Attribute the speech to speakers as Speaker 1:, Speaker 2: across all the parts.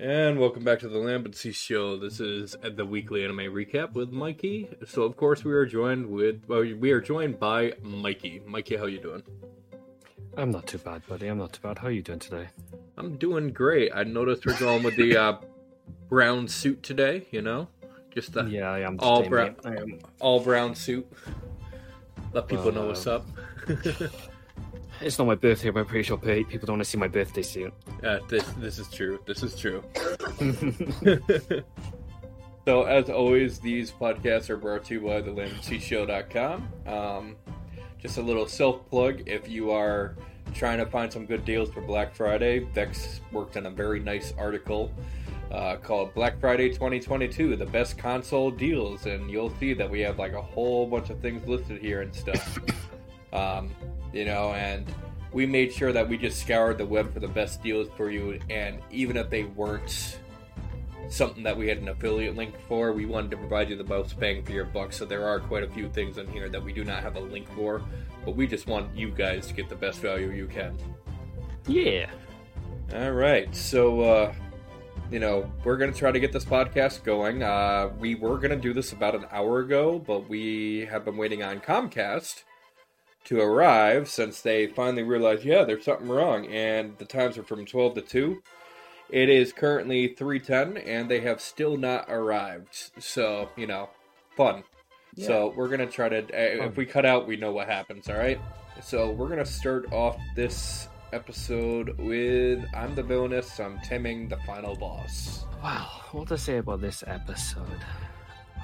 Speaker 1: And welcome back to the Lambency Show. This is the weekly anime recap with Mikey. So, of course, we are joined with well, we are joined by Mikey. Mikey, how you doing?
Speaker 2: I'm not too bad, buddy. I'm not too bad. How are you doing today?
Speaker 1: I'm doing great. I noticed we're going with the uh, brown suit today. You know, just the
Speaker 2: Yeah, I am.
Speaker 1: all brown.
Speaker 2: I am.
Speaker 1: all brown suit. Let people know what's
Speaker 2: Uh,
Speaker 1: up.
Speaker 2: It's not my birthday, but I'm pretty sure people don't want to see my birthday suit.
Speaker 1: Uh, this this is true. This is true. so, as always, these podcasts are brought to you by thelambencyshow.com. Um, just a little self plug if you are trying to find some good deals for Black Friday, Vex worked on a very nice article uh, called Black Friday 2022 The Best Console Deals. And you'll see that we have like a whole bunch of things listed here and stuff. um, you know, and we made sure that we just scoured the web for the best deals for you. And even if they weren't something that we had an affiliate link for, we wanted to provide you the most bang for your buck. So there are quite a few things in here that we do not have a link for, but we just want you guys to get the best value you can.
Speaker 2: yeah.
Speaker 1: All right, so uh, you know we're gonna try to get this podcast going. Uh, we were gonna do this about an hour ago, but we have been waiting on Comcast to arrive since they finally realized, yeah, there's something wrong, and the times are from twelve to two. It is currently three ten, and they have still not arrived. So you know, fun. So we're gonna try to. Uh, if we cut out, we know what happens. All right. So we're gonna start off this episode with I'm the villainess. I'm Taming the final boss.
Speaker 2: Wow. What to say about this episode?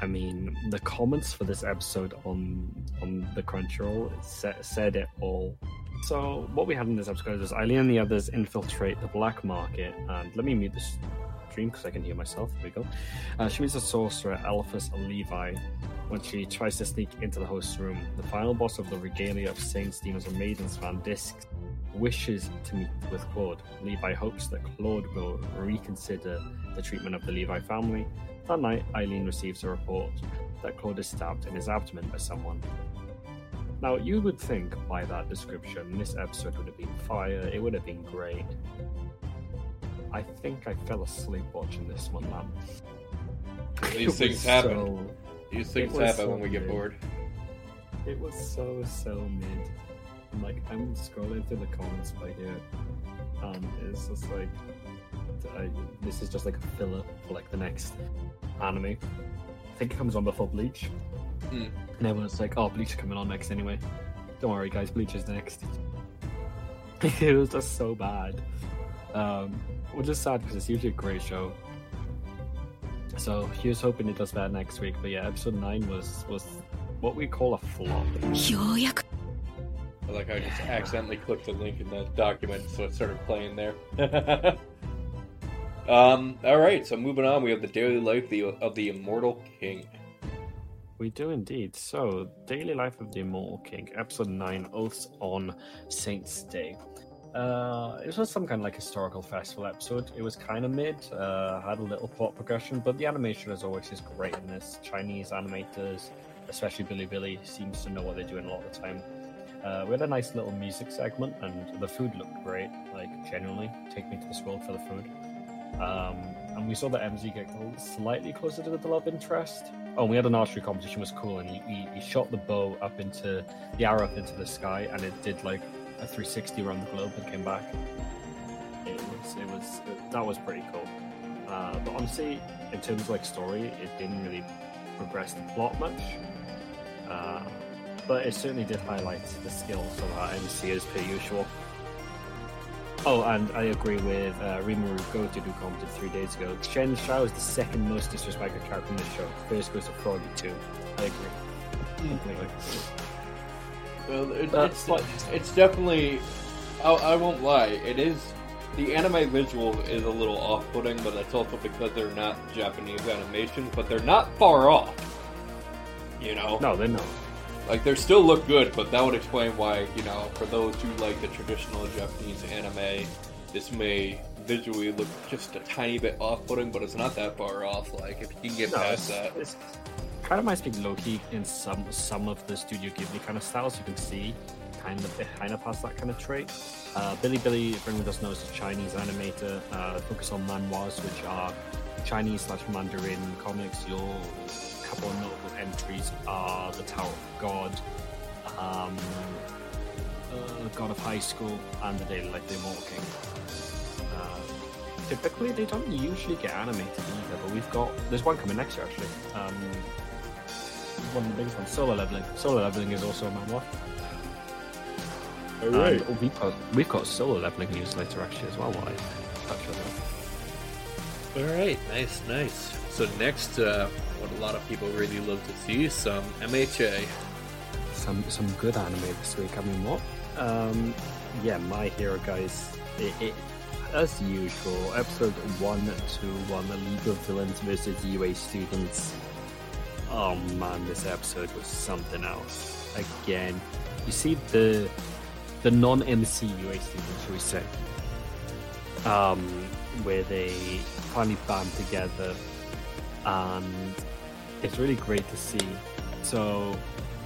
Speaker 2: I mean, the comments for this episode on on the Crunchyroll said it all. So what we had in this episode is Eileen and the others infiltrate the black market, and let me mute this stream because I can hear myself. There we go. Uh, she meets a sorcerer, Eliphas Levi, when she tries to sneak into the host's room. The final boss of the regalia of saints, demons, and maidens, Van Disk, wishes to meet with Claude. Levi hopes that Claude will reconsider the treatment of the Levi family. That night, Eileen receives a report that Claude is stabbed in his abdomen by someone. Now, you would think by that description, this episode would have been fire, it would have been great. I think I fell asleep watching this one, man.
Speaker 1: These things happen.
Speaker 2: so-
Speaker 1: These things happen
Speaker 2: so
Speaker 1: when we get bored.
Speaker 2: It was so so mid. And, like I'm scrolling through the comments by here, and it's just like I, this is just like a filler for like the next anime. I think it comes on before Bleach,
Speaker 1: Hmm.
Speaker 2: and everyone's like, "Oh, Bleach is coming on next anyway." Don't worry, guys, Bleach is next. it was just so bad, um, which is sad because it's usually a great show. So he was hoping it does better next week. But yeah, episode nine was was what we call a flop.
Speaker 1: Like I just accidentally clicked a link in the document, so it started playing there. um, all right, so moving on, we have the daily life of the immortal king.
Speaker 2: We do indeed. So, Daily Life of the Immortal King, Episode 9 Oaths on Saints' Day. Uh, it was some kind of like historical festival episode. It was kind of mid, uh, had a little plot progression, but the animation, as always, is great in this. Chinese animators, especially Bilibili, seems to know what they're doing a lot of the time. Uh, we had a nice little music segment, and the food looked great. Like, genuinely, take me to this world for the food. Um, and we saw that MZ get slightly closer to the love interest. Oh, we had an archery competition, was cool, and he, he, he shot the bow up into the arrow up into the sky, and it did like a 360 around the globe and came back. It was, it was, that was pretty cool. Uh, but honestly, in terms of like story, it didn't really progress the plot much. Uh, but it certainly did highlight the skills of our MC as per usual. Oh, and I agree with uh, Rimaru Goto who commented three days ago. Shen Shao is the second most disrespected character in the show. First goes to Froggy 2. I agree. Completely.
Speaker 1: Well, it, it's
Speaker 2: but-
Speaker 1: it's definitely. I, I won't lie. It is the anime visual is a little off-putting, but that's also because they're not Japanese animations, but they're not far off. You know,
Speaker 2: No, they're not.
Speaker 1: Like they still look good, but that would explain why you know for those who like the traditional Japanese anime, this may visually look just a tiny bit off-putting, but it's not that far off. Like if you can get
Speaker 2: No,
Speaker 1: past that,
Speaker 2: it's kind of reminds me Loki in some some of the Studio Ghibli kind of styles. You can see kind of kind of has that kind of trait. Uh, Billy, if anyone doesn't know, is a Chinese animator. Uh, focus on manhwas, which are Chinese slash Mandarin comics. Your couple of notable entries are the Tower of God, um, uh, God of High School, and the Daily Life of the Immortal King. Uh, typically, they don't usually get animated either, but we've got there's one coming next year actually. Um, one of the biggest ones, Solo Leveling. Solo Leveling is also a manhwa.
Speaker 1: All
Speaker 2: And we've got we've got solo leveling news later actually as well. What I touch on that.
Speaker 1: All right, nice, nice. So next, uh, what a lot of people really love to see some MHA.
Speaker 2: Some some good anime this week. I mean, what? Um, yeah, My Hero guys. It, it as usual. Episode one to one, the League of Villains versus UA students. Oh man, this episode was something else. Again, you see the the non-MC UA students, we say, um, where they finally band together, and it's really great to see. So,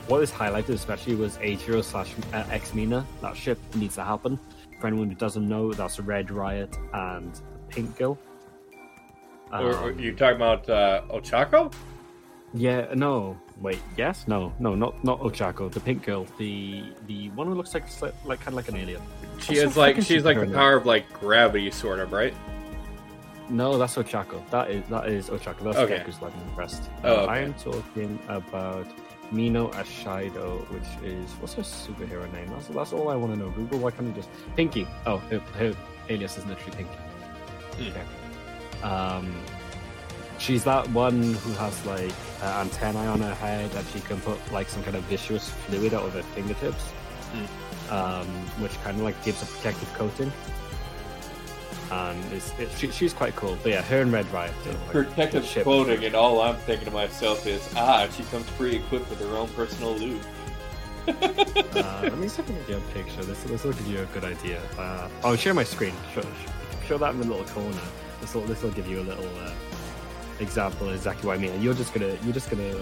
Speaker 2: what is highlighted especially was Eijiro slash uh, X Mina. That ship needs to happen. For anyone who doesn't know, that's Red Riot and Pink Girl.
Speaker 1: or, or
Speaker 2: Um,
Speaker 1: you talking about uh, Ochako?
Speaker 2: yeah, no, wait, yes, no, no, not not Ochako, the pink girl, the the one who looks like like kind of like an alien.
Speaker 1: She has
Speaker 2: her
Speaker 1: like she's like the power of like gravity, sort of, right?
Speaker 2: No, that's Ochako. That is that is Ochako. That's
Speaker 1: Okay.
Speaker 2: Deku's love interest.
Speaker 1: Oh,
Speaker 2: Uh,
Speaker 1: okay.
Speaker 2: I am talking about Mina Ashido, which is what's her superhero name? That's that's all I want to know. Google, why can't you just Pinky? Oh, her, her alias is literally Pinky.
Speaker 1: Hmm.
Speaker 2: Okay. Um, she's that one who has like uh, antennae on her head, and she can put like some kind of viscous fluid out of her fingertips,
Speaker 1: Hmm.
Speaker 2: um, which kind of like gives a protective coating. And it, she, she's quite cool. But yeah, her and Red Riot. like,
Speaker 1: Protective
Speaker 2: the ship.
Speaker 1: and all I'm thinking to myself is, ah, she comes pre-equipped with her own personal loot.
Speaker 2: Uh, let me see if I can get a picture. This this will give you a good idea. Uh, I'll share my screen. Show, show that in the little corner. This will this will give you a little uh, example of exactly what I mean. And you're just gonna you're just gonna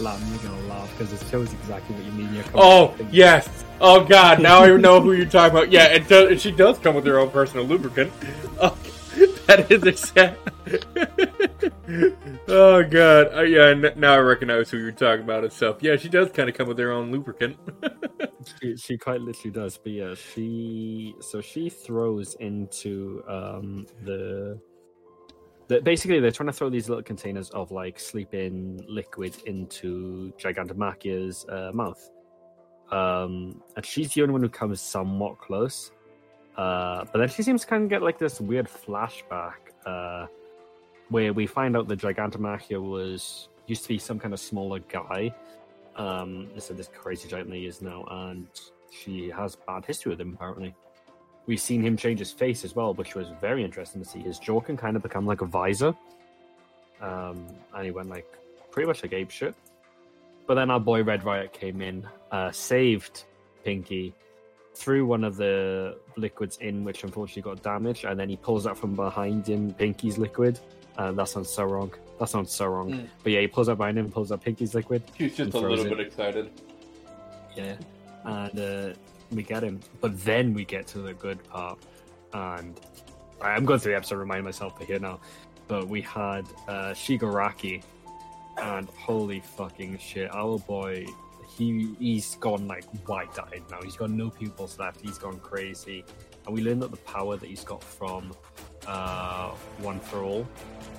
Speaker 2: laugh. You're gonna laugh because it shows exactly what you mean. You're coming
Speaker 1: Oh yes! Oh god! Now I know who you're talking about. Yeah, it does. She does come with her own personal lubricant. Oh, that is exact. oh god! Uh, yeah, n- now I recognize who you're talking about itself. Yeah, she does kind of come with her own lubricant.
Speaker 2: She, she quite literally does. But yeah, she so she throws into um the. The basically, they're trying to throw these little containers of like sleeping liquid into Gigantomachia's uh, mouth. Um, and she's the only one who comes somewhat close. Uh, but then she seems to kind of get like this weird flashback uh, where we find out that Gigantomachia was used to be some kind of smaller guy um, of this crazy giant that he is now, and she has bad history with him apparently. We've seen him change his face as well, which was very interesting to see. His jaw can kind of become like a visor, um, and he went like pretty much like ape shit. But then our boy Red Riot came in, uh, saved Pinky, threw one of the liquids in, which unfortunately got damaged, and then he pulls out from behind him Pinky's liquid. Uh, that sounds so wrong. That sounds so wrong.
Speaker 1: Mm.
Speaker 2: But yeah, he pulls out behind him, pulls out Pinky's liquid.
Speaker 1: He's just a little
Speaker 2: it.
Speaker 1: bit excited.
Speaker 2: Yeah. And uh, we get him. But then we get to the good part. And I'm going through the episode, remind myself here now. But we had uh, Shigaraki. And holy fucking shit, our boy, he he's gone like wide eyed now. He's got no pupils left. He's gone crazy. And we learned that the power that he's got from uh, One for All,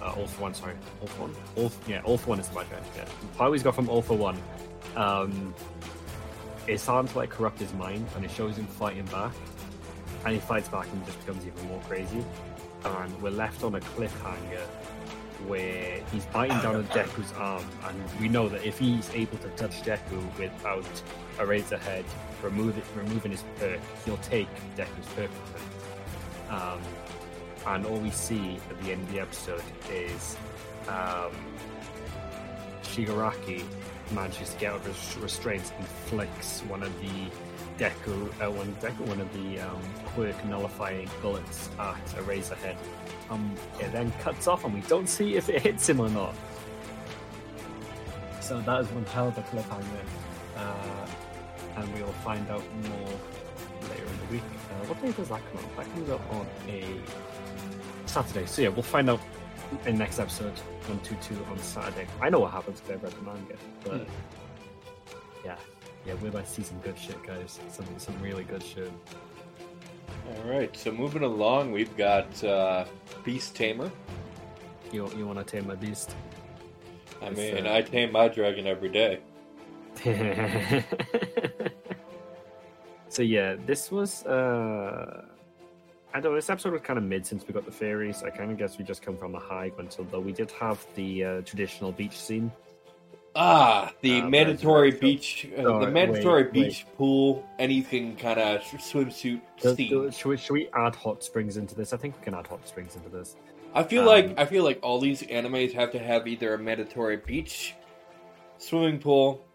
Speaker 2: uh, All for One, sorry, All for One, All yeah, All for One is the word. Yeah, the power he's got from All for One. Um, it's starting to like corrupt his mind, and it shows him fighting back, and he fights back and just becomes even more crazy. And we're left on a cliffhanger where he's biting down on Deku's arm, and we know that if he's able to touch Deku without Eraserhead, remove it, removing his perk, he'll take Deku's perk. from him. Um, and all we see at the end of the episode is um, Shigaraki manages to get out of his restraints and flicks one of the Deku, uh, one Deku, one of the um, quirk nullifying bullets at Eraserhead. Um, it then cuts off, and we don't see if it hits him or not. So that is one hell of a cliffhanger. Uh, and we will find out more later in the week. Uh, what day does that come out? That comes out on a Saturday. So yeah, we'll find out in next episode one two two on Saturday. I know what happens because I read the manga, but yeah, yeah, we're about to see some good shit, guys. Some some really good shit.
Speaker 1: All right, so moving along, we've got uh, Beast Tamer.
Speaker 2: You you want to tame my beast?
Speaker 1: I
Speaker 2: It's,
Speaker 1: mean,
Speaker 2: uh,
Speaker 1: I tame my dragon every day.
Speaker 2: so yeah, this was uh I don't know, this episode was kind of mid since we got the fairies. I kind of guess we just come from a high until though we did have the uh, traditional beach scene.
Speaker 1: Ah, the
Speaker 2: Uh,
Speaker 1: mandatory beach, uh, the mandatory
Speaker 2: wait.
Speaker 1: beach pool, anything kind of swimsuit
Speaker 2: Does-
Speaker 1: scene.
Speaker 2: do- should, we, should we add hot springs into this? I think we can add hot springs into this.
Speaker 1: I feel
Speaker 2: um,
Speaker 1: like I feel like all these animes have to have either a mandatory beach, swimming pool,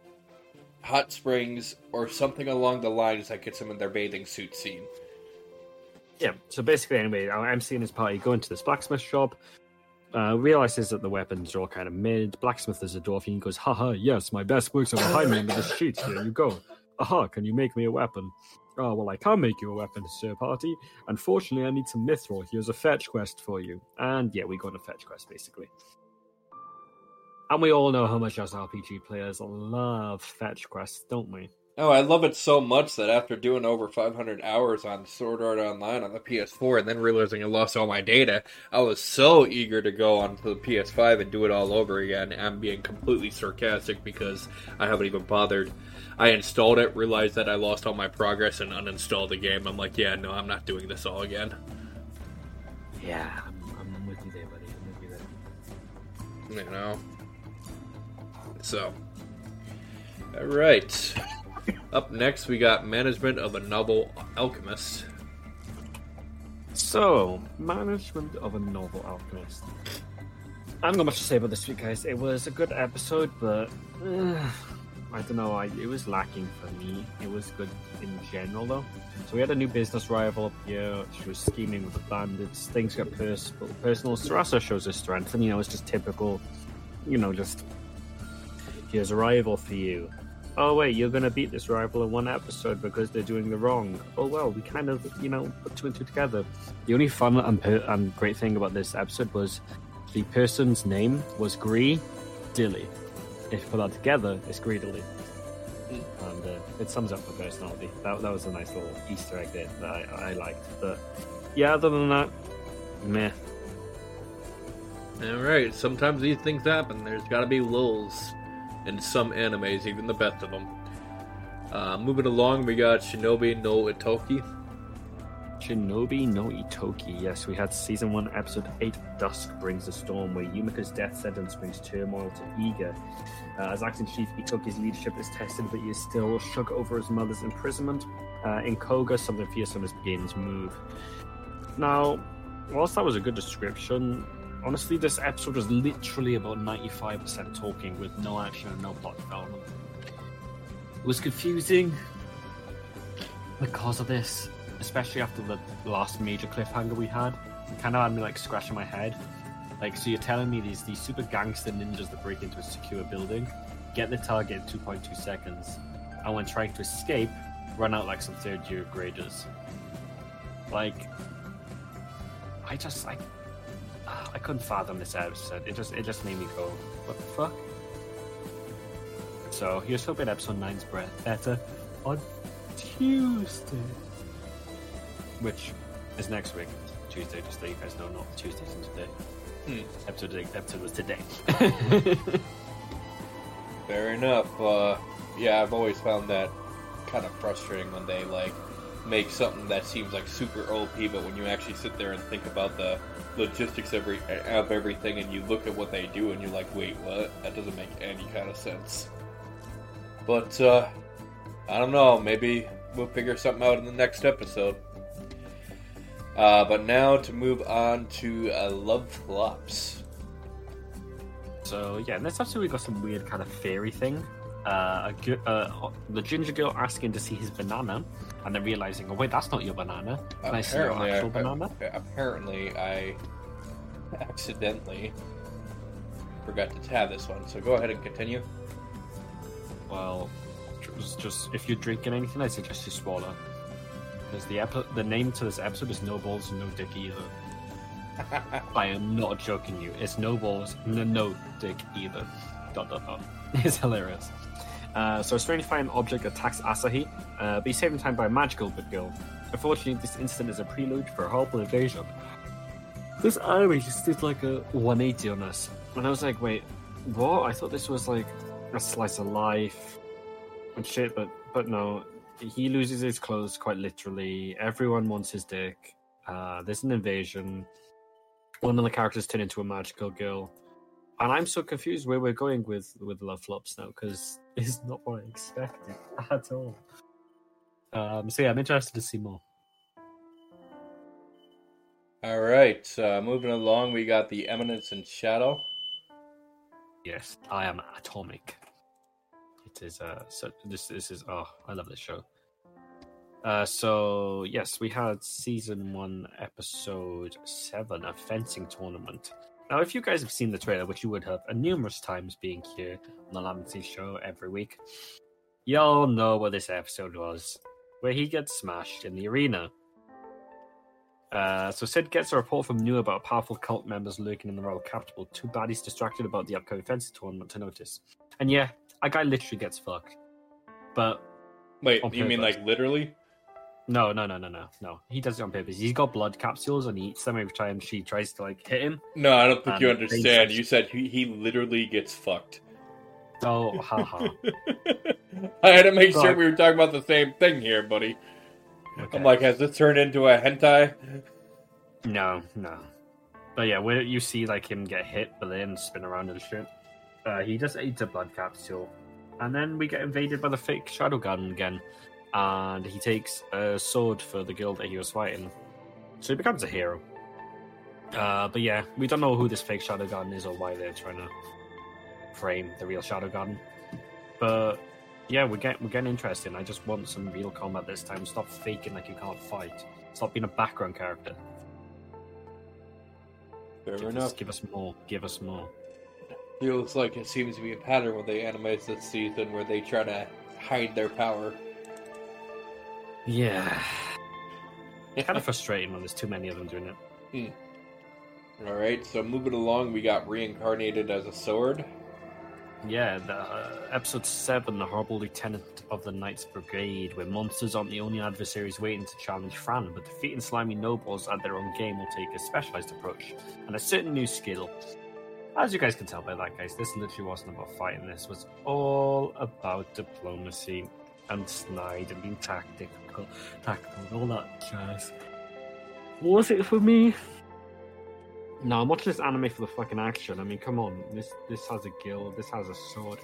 Speaker 1: hot springs, or something along the lines that gets them in their bathing suit scene.
Speaker 2: Yeah. So basically, anyway, MC and his party go into this blacksmith shop. Uh, realizes that the weapons are all kind of mid. Blacksmith is a dwarf, and he goes, "Haha, yes, my best works are behind me under the sheet. Here you go. Aha, can you make me a weapon?" Oh, well, I can't make you a weapon, sir party. Unfortunately, I need some mithril. Here's a fetch quest for you. And yeah, we go on a fetch quest, basically. And we all know how much us RPG players love fetch quests, don't we?
Speaker 1: Oh, I love it so much that after doing over 500 hours on Sword Art Online on the PS4 and then realizing I lost all my data, I was so eager to go onto the PS5 and do it all over again. I'm being completely sarcastic because I haven't even bothered. I installed it, realized that I lost all my progress, and uninstalled the game. I'm like, yeah, no, I'm not doing this all again.
Speaker 2: Yeah, I'm, I'm with you there, buddy. I'm with you there.
Speaker 1: You know? So. Alright. Up next, we got management of a novel alchemist.
Speaker 2: So, management of a novel alchemist. I haven't got much to say about this week, guys. It was a good episode, but uh, I don't know. I, it was lacking for me. It was good in general, though. So we had a new business rival up here. She was scheming with the bandits. Things got pers- personal. Sarasa shows her strength, and you know it's just typical. You know, just here's a rival for you. Oh wait, you're gonna beat this rival in one episode because they're doing the wrong. Oh well, we kind of you know put two and two together. The only fun and, per- and great thing about this episode was the person's name was Gree Dilly. If you put that together, it's Greedily. And uh, it sums up the personality. That, that was a nice little Easter egg there that I, I liked. But yeah, other than that, meh.
Speaker 1: Alright, sometimes these things happen. There's gotta be lulls in some animes, even the best of them. Uh, moving along, we got Shinobi no Ittoki.
Speaker 2: Shinobi no Ittoki. Yes, we had season one, episode eight. Dusk brings the storm, where Yumika's death sentence brings turmoil to Iga. Uh, as acting chief, Ittoki's leadership is tested, but he is still shook over his mother's imprisonment. Uh, in Koga, something fearsome is beginning to move. Now, whilst that was a good description, honestly, this episode was literally about 95% talking with no action and no plot development. It was confusing because of this, especially after the last major cliffhanger we had. It kind of had me like scratching my head. Like, so you're telling me these these super gangster ninjas that break into a secure building, get the target in 2.2 seconds, and when trying to escape, run out like some third year graders. Like, I just like I couldn't fathom this episode. It just it just made me go, what the fuck? So here's hoping episode 9's breath better on Tuesday. Which is next week. Tuesday, just so you guys know, not Tuesdays and today.
Speaker 1: Hmm.
Speaker 2: Episode episode was today.
Speaker 1: Fair enough. Uh, yeah, I've always found that kind of frustrating when they like make something that seems like super OP, but when you actually sit there and think about the logistics of, of everything, and you look at what they do, and you're like, wait, what? That doesn't make any kind of sense. But uh, I don't know. Maybe we'll figure something out in the next episode. Uh, but now to move on to uh, Love Flops.
Speaker 2: So yeah, in this episode we got some weird kind of fairy thing. Uh, a, uh, the ginger girl asking to see his banana, and then realizing, oh wait, that's not your banana. Can I see your
Speaker 1: Apparently,
Speaker 2: actual
Speaker 1: I-
Speaker 2: banana?
Speaker 1: apparently I accidentally forgot to tab this one. So go ahead and continue.
Speaker 2: Well, was just if you're drinking anything, I suggest you swallow. Because the epi- the name to this episode is No Balls No Dick either. I am not joking you. It's No Balls, no, no Dick either. Dot dot dot. It's hilarious. Uh, so a strange flying object attacks Asahi, uh, but he's saved in time by a magical good girl. Unfortunately, this incident is a prelude for a horrible invasion. This anime just did like a 180 on us. And I was like, wait, what? I thought this was like a slice of life and shit, but but no. He loses his clothes quite literally. Everyone wants his dick. Uh, there's an invasion. One of the characters turn into a magical girl. And I'm so confused where we're going with with Love Flops now because it's not what I expected at all. Um, so yeah, I'm interested to see more.
Speaker 1: All right, uh, moving along, we got the Eminence and Shadow.
Speaker 2: Yes, I am atomic. It is uh so this this is oh I love this show. Uh so yes, we had season one episode seven, a fencing tournament. Now if you guys have seen the trailer, which you would have uh, numerous times being here on the Lambency show every week, y'all know what this episode was. Where he gets smashed in the arena. Uh, so Cid gets a report from Nu about powerful cult members lurking in the royal capital. Too bad he's distracted about the upcoming fencing tournament to notice. And yeah, a guy literally gets fucked. But
Speaker 1: Wait, you mean like literally?
Speaker 2: No, no, no, no, no, no. He does it on purpose. He's got blood capsules and he eats them every time she tries to like hit him.
Speaker 1: No, I don't think you understand. You said he, he literally gets fucked.
Speaker 2: Oh, haha.
Speaker 1: I had to make sure we were talking about the same thing here, buddy.
Speaker 2: Okay.
Speaker 1: I'm like, has this turned into a hentai?
Speaker 2: no, no. But yeah, where you see like him get hit, but then spin around and shit. Uh, he just eats a blood capsule, and then we get invaded by the fake Shadow Garden again, and he takes a sword for the girl that he was fighting, so he becomes a hero. Uh, but yeah, we don't know who this fake Shadow Garden is or why they're trying to frame the real Shadow Garden. But yeah, we're getting we're getting interesting. I just want some real combat this time. Stop faking like you can't fight. Stop being a background character.
Speaker 1: Fair
Speaker 2: Give
Speaker 1: enough.
Speaker 2: us, give us more. Give us more.
Speaker 1: Feels like it seems to be a pattern with the animes this season where they try to hide their power.
Speaker 2: Yeah. It's kind of frustrating when there's too many of them doing it.
Speaker 1: All right, so moving along, we got reincarnated as a sword.
Speaker 2: Yeah, the, uh, episode seven, the horrible lieutenant of the Knights Brigade, where monsters aren't the only adversaries waiting to challenge Fran, but defeating slimy nobles at their own game will take a specialized approach and a certain new skill. As you guys can tell by that, guys, this literally wasn't about fighting. This was all about diplomacy and snide and being tactical, tactical, and all that jazz. Was it for me? No, I'm watching this anime for the fucking action. I mean, come on. This this has a guild. This has a sword.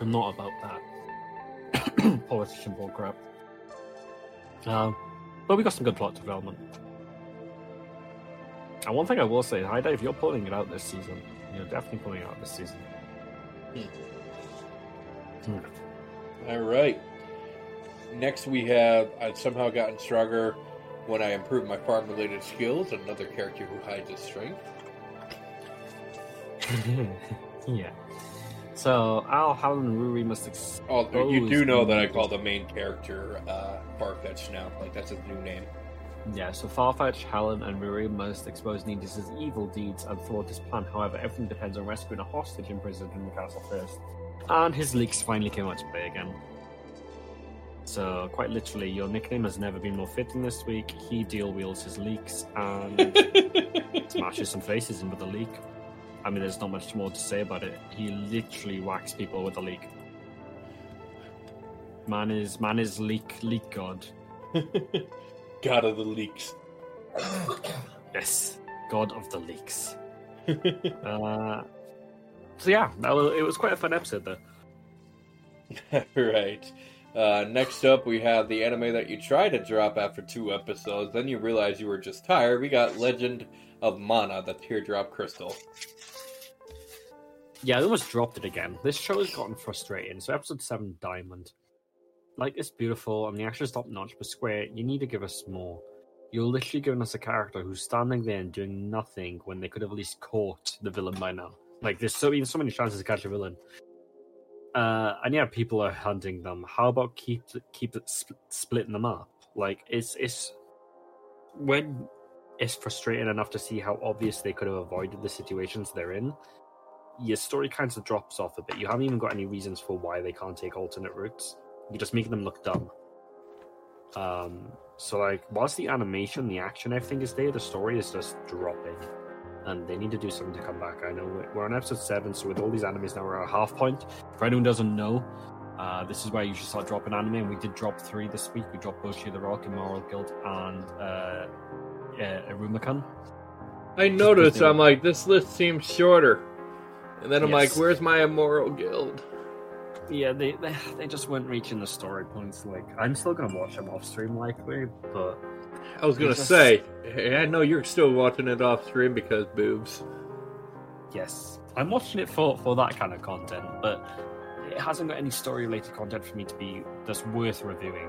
Speaker 2: I'm not about that politician bullcrap. Um, but we got some good plot development. And one thing I will say, Hi Dave, you're pulling it out this season. You're definitely pulling it out this season. Hmm.
Speaker 1: All right. Next, we have I've somehow gotten stronger when I improve my farm-related skills. Another character who hides his strength.
Speaker 2: yeah. So Al, Hal, and Ruri must. Ex-
Speaker 1: Oh, you do know that I call the main character uh, Farfetch now. Like that's his new name.
Speaker 2: Yeah, so Farfetch, Helen, and Ruri must expose Nidus' evil deeds and thwart his plan. However, everything depends on rescuing a hostage imprisoned in the castle first. And his leaks finally came out to play again. So, quite literally, your nickname has never been more fitting this week. He deal wheels his leaks and smashes some faces in with a leak. I mean, there's not much more to say about it. He literally whacks people with a leak. Man is man is leak leak god.
Speaker 1: God of the leaks.
Speaker 2: Yes, God of the Leaks. uh, so yeah, that was, it was quite a fun episode though.
Speaker 1: right. Uh, next up, we have the anime that you tried to drop after two episodes, then you realize you were just tired. We got Legend of Mana, the Teardrop Crystal.
Speaker 2: Yeah, I almost dropped it again. This show has gotten frustrating. So episode seven, Diamond, like it's beautiful and the action's top notch, but Square, you need to give us more. You're literally giving us a character who's standing there and doing nothing when they could have at least caught the villain by now. Like there's so even so many chances to catch a villain. Uh, and yeah, people are hunting them. How about keep keep sp- splitting them up? Like it's it's when it's frustrating enough to see how obvious they could have avoided the situations they're in. Your story kind of drops off a bit. You haven't even got any reasons for why they can't take alternate routes. You're just making them look dumb. Um, so like, whilst the animation, the action, everything is there, the story is just dropping and they need to do something to come back. I know we're on episode seven, so with all these animes now, we're at half point. For anyone doesn't know, uh, this is where you should start dropping anime, and we did drop three this week. We dropped Bocchi the Rock, Immoral Guild, and uh, uh, Iruma-kun.
Speaker 1: I noticed. I'm like, this list seems shorter, and then I'm
Speaker 2: Yes.
Speaker 1: like, where's my Immoral Guild?
Speaker 2: Yeah, they, they they just weren't reaching the story points. Like, I'm still gonna watch them off stream likely, but
Speaker 1: I was gonna say, I know you're still watching it off stream because boobs.
Speaker 2: yes, I'm watching it for for that kind of content. But it hasn't got any story related content for me to be that's worth reviewing.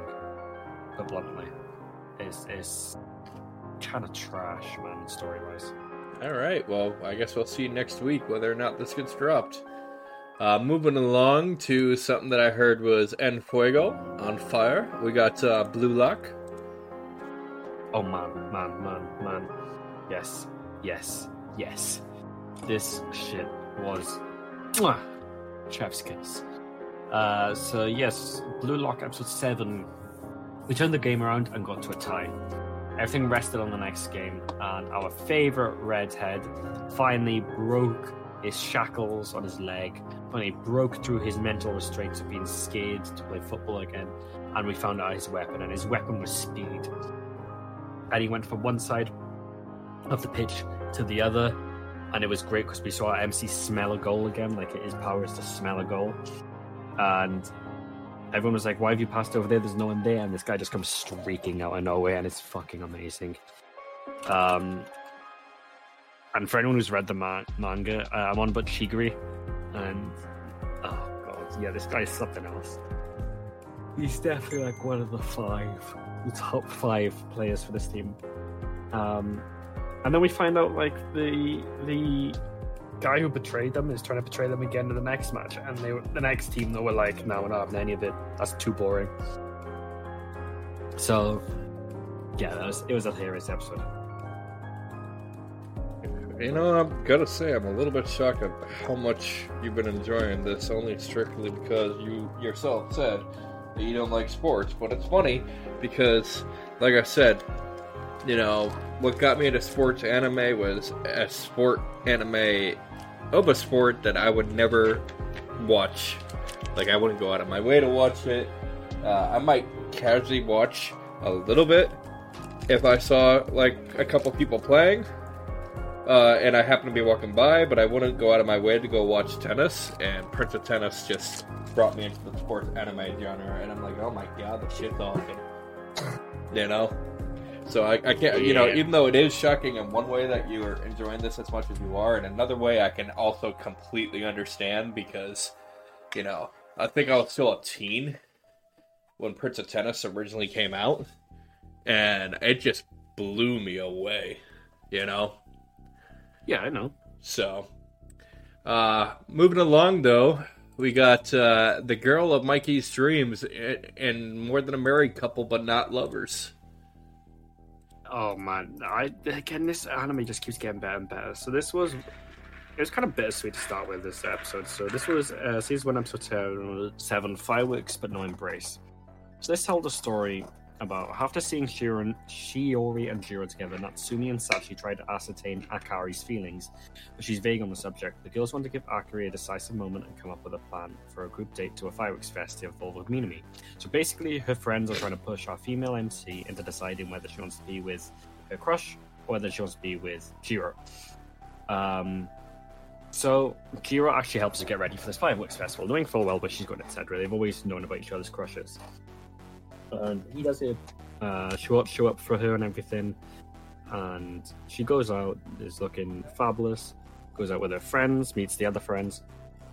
Speaker 2: But bluntly, it's it's kind of trash, man, story wise.
Speaker 1: All right. Well, I guess we'll see next week whether or not this gets dropped. Uh, moving along to something that I heard was En Fuego on fire. We got uh, Blue Lock.
Speaker 2: Oh man, man, man, man. Yes, yes, yes. This shit was mwah, chef's kiss. Uh, so yes, Blue Lock episode seven. We turned the game around and got to a tie. Everything rested on the next game, and our favorite redhead finally broke his shackles on his leg. Finally broke through his mental restraints of being scared to play football again, and we found out his weapon, and his weapon was speed and he went from one side of the pitch to the other and it was great because we saw MC smell a goal again like his power is to smell a goal. And everyone was like why have you passed over there? There's no one there. And this guy just comes streaking out of nowhere and it's fucking amazing. Um and for anyone who's read the ma- manga uh, i'm on but Chigiri and oh god. Yeah this guy is something else. He's definitely like one of the five the top five players for this team. Um, and then we find out like the the guy who betrayed them is trying to betray them again in the next match, and they were, the next team they were like, "No, we're not having any of it. That's too boring." So, yeah, that was it was a hilarious episode.
Speaker 1: You know, I've gotta say, I'm a little bit shocked at how much you've been enjoying this, only strictly because you yourself said that you don't like sports. But it's funny because, like I said, you know, what got me into sports anime was a sport anime of a sport that I would never watch. Like, I wouldn't go out of my way to watch it. Uh, I might casually watch a little bit if I saw, like, a couple people playing uh, and I happen to be walking by, but I wouldn't go out of my way to go watch tennis. And Prince of Tennis just brought me into the sports anime genre, and I'm like, oh my god, the shit's awesome. You know? So I, I can't, you know, even though it is shocking in one way that you are enjoying this as much as you are, in another way, I can also completely understand because, you know, I think I was still a teen when Prince of Tennis originally came out, and it just blew me away, you know?
Speaker 2: Yeah, I know.
Speaker 1: So, uh, moving along though, we got uh, the girl of Mikey's dreams and, and more than a married couple, but not lovers.
Speaker 2: Oh man, I again this anime just keeps getting better and better. So this was it was kind of bittersweet to start with this episode. So this was uh, season one, episode seven, seven, fireworks but no embrace. So this told a story about after seeing Shirin, Shiori and Jiro together, Natsumi and Sachi try to ascertain Akari's feelings, but she's vague on the subject. The girls want to give Akari a decisive moment and come up with a plan for a group date to a fireworks fest to involve with Minami. So basically, her friends are trying to push our female MC into deciding whether she wants to be with her crush or whether she wants to be with Jiro. Um, so Jiro actually helps her get ready for this fireworks festival, knowing full well where she's going, etc. They've always known about each other's crushes. And he does it, uh, show up, show up for her and everything. And she goes out, is looking fabulous. Goes out with her friends, meets the other friends,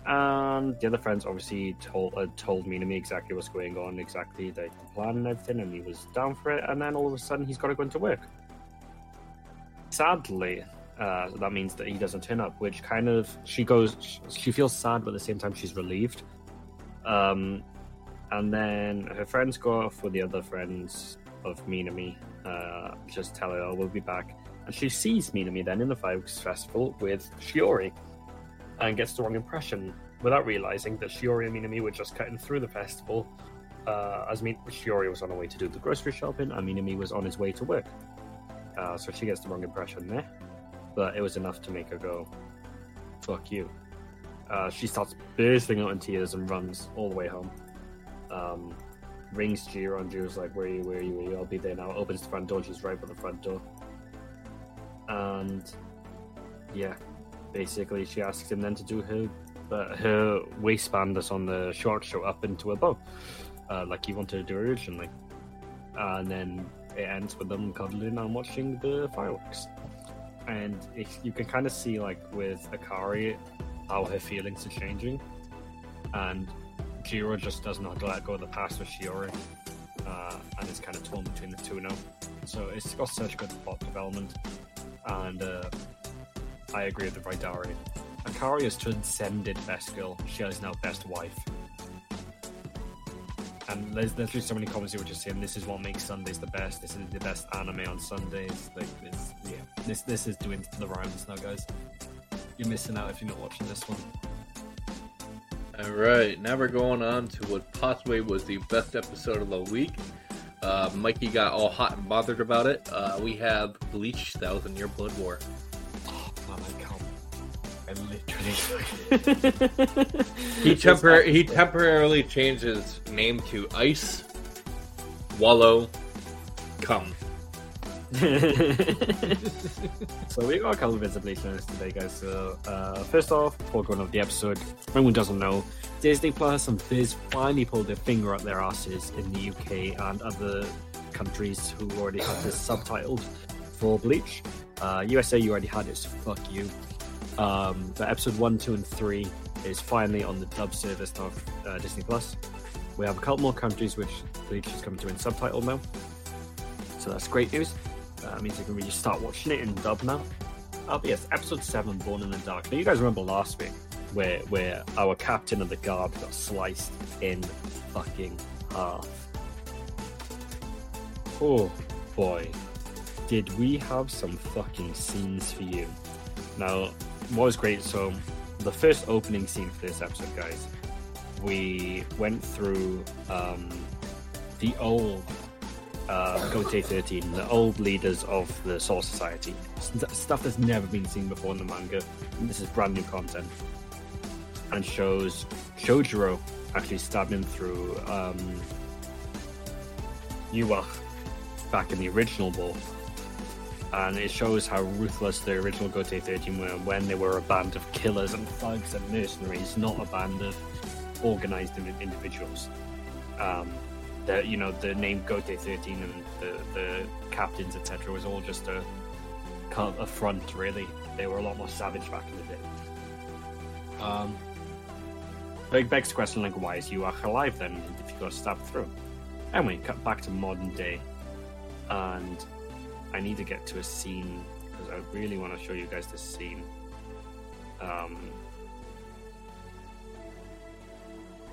Speaker 2: and the other friends obviously told uh, told Minami exactly what's going on, exactly the plan and everything, and he was down for it. And then all of a sudden, he's got to go into work. Sadly, uh, that means that he doesn't turn up, which kind of she goes, she feels sad, but at the same time she's relieved Um, and then her friends go off with the other friends of Minami. Uh, just tell her, oh, we'll be back. And she sees Minami then in the Fireworks Festival with Shiori and gets the wrong impression without realizing that Shiori and Minami were just cutting through the festival. Uh, as Min- Shiori was on her way to do the grocery shopping, and Minami was on his way to work. Uh, so she gets the wrong impression there. But it was enough to make her go, fuck you. Uh, she starts bursting out in tears and runs all the way home. Um, rings Jiro, and Jiro's like, Where are you? Where are you? Where are you? I'll be there now. Opens the front door, she's right by the front door. And yeah, basically, she asks him then to do her uh, her waistband that's on the short show up into a bow, uh, like he wanted to do originally. And then it ends with them cuddling and watching the fireworks. And it, you can kind of see, like, with Akari, how her feelings are changing. And Jiro just does not let go of the past with Shiori. Uh, and it's kind of torn between the two now. So it's got such good plot development. And uh, I agree with the Vaidari. Akari has transcended best girl. She is now best wife. And there's literally so many comments who were just saying this is what makes Sundays the best. This is the best anime on Sundays. Like this, yeah. This this is doing the rounds now, guys. You're missing out if you're not watching this one.
Speaker 1: All right, now we're going on to what possibly was the best episode of the week. Uh, Mikey got all hot and bothered about it. Uh, we have Bleach, that was Thousand Year Blood War.
Speaker 2: Oh man, I can't. I literally.
Speaker 1: He, tempor- he temporarily changed his name to Ice, Wallow, Come.
Speaker 2: so we got a couple of bits of Bleach news today, guys. So uh, first off, going over the episode, if anyone doesn't know, Disney Plus and Viz finally pulled their finger up their asses in the UK and other countries who already had this subtitled for Bleach. Uh, USA, you already had it, so fuck you. Um, but episode one, two, and three is finally on the dub service of uh, Disney Plus. We have a couple more countries which Bleach is coming to in subtitle now, so that's great news. Uh, means you can really start watching it in dub now. Uh, yes, episode seven, Born in the Dark. Now you guys remember last week where where our captain of the guard got sliced in fucking half. Oh boy, did we have some fucking scenes for you? Now, what was great? So, the first opening scene for this episode, guys, we went through um, the old uh, Gotei 13, the old leaders of the Soul Society. St- stuff that's never been seen before in the manga. This is brand new content. And shows Shojiro actually stabbing through um, Yhwach back in the original war. And it shows how ruthless the original Gotei 13 were when they were a band of killers and thugs and mercenaries, not a band of organized individuals. Um, you know the name Gotei 13 and the, the captains etc was all just a a front really. They were a lot more savage back in the day. Um but it begs the question like why is Yhwach alive then? If you got stabbed through anyway cut back to modern day. And I need to get to a scene because I really want to show you guys this scene. Um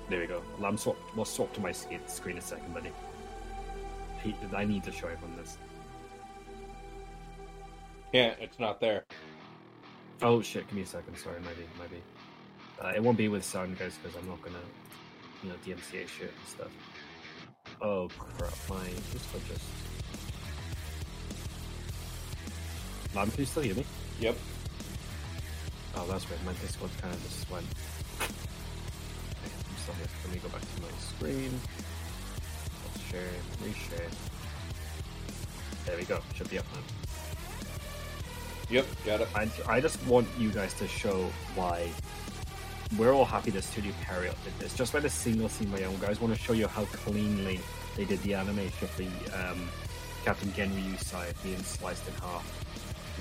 Speaker 2: There we go. I'm swap. We'll swap to my screen, screen a second, buddy. Pete, I need to show everyone this.
Speaker 1: Yeah, it's not there.
Speaker 2: Oh shit! Give me a second. Sorry, maybe, maybe. Uh, it won't be with sound, guys, because I'm not gonna, you know, DMCA shit and stuff. Oh crap! My Discord just. Mom, can you still hear me?
Speaker 1: Yep.
Speaker 2: Oh, that's weird. My Discord kind of just went. Let me go back to my screen. Let's share, and reshare. There we go. Should be up now.
Speaker 1: Yep, got it.
Speaker 2: I, I just want you guys to show why we're all happy that Studio Pierrot did this. Just by the single scene my own guys want to show you how cleanly they did the animation of the um, Captain Genryusai being sliced in half.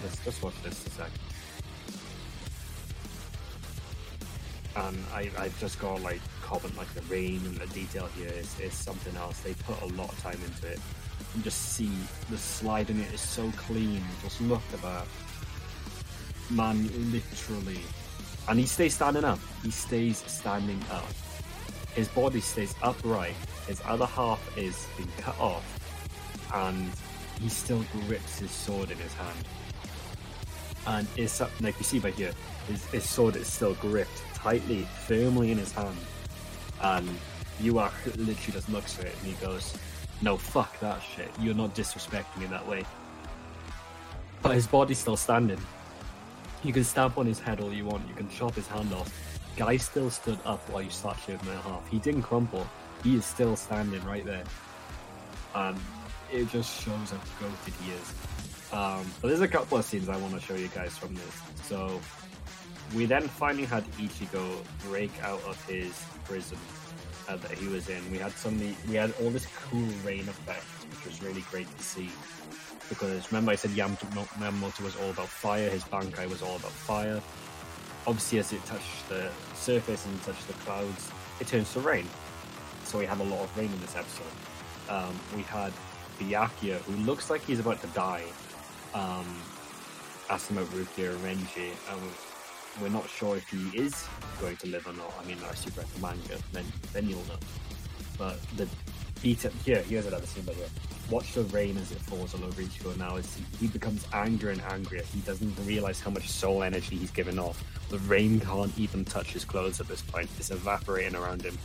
Speaker 2: Let's just watch this a sec. and I, I've just got like comment like the rain and the detail here is, is something else. They put a lot of time into it. And just see the slide in it is so clean. Just look at that. Man, literally. And he stays standing up. He stays standing up. his body stays upright, his other half is being cut off, and he still grips his sword in his hand. And it's like you see by here, his, his sword is still gripped tightly, firmly in his hand. And Yhwach literally just looks at it and he goes, No, fuck that shit. You're not disrespecting me that way. But his body's still standing. You can stamp on his head all you want, you can chop his hand off. Guy still stood up while you slashed him in half. He didn't crumple. He is still standing right there. And it just shows how goated he is. Um, but there's a couple of scenes I want to show you guys from this. So we then finally had Ichigo break out of his prison uh, that he was in. We had some, we had all this cool rain effect, which was really great to see. Because remember, I said Yamamoto was all about fire. His Bankai was all about fire. Obviously, as it touched the surface and touched the clouds, it turns to rain. So we had a lot of rain in this episode. Um, we had Byakuya, who looks like he's about to die, um, Rukia Renji, and we're not sure if he is going to live or not. I mean, unless you've read the manga, then then you'll know. But the beat up here, here's another scene by here. Watch the rain as it falls all over Ichigo now as he becomes angrier and angrier. He doesn't realize how much soul energy he's given off. The rain can't even touch his clothes at this point. It's evaporating around him.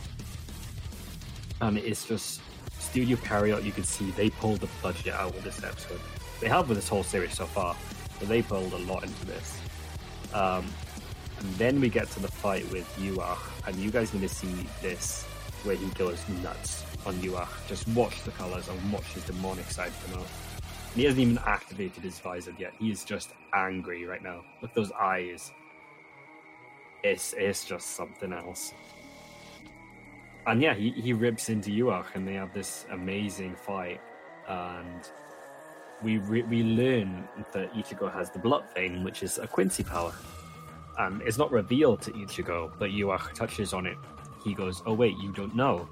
Speaker 2: And it's just Studio Pierrot, you can see they pulled the budget out with this episode. They have with this whole series so far, but they pulled a lot into this. Um, and then we get to the fight with Yhwach, and you guys need to see this where he goes nuts on Yhwach. Just watch the colors and watch his demonic side come out. And he hasn't even activated his visor yet. He is just angry right now. Look those eyes. It's it's just something else and yeah, he, he rips into Yhwach, and they have this amazing fight. And we re- we learn that Ichigo has the Blut Vene, which is a Quincy power. And it's not revealed to Ichigo, but Yhwach touches on it. He goes, "Oh wait, you don't know.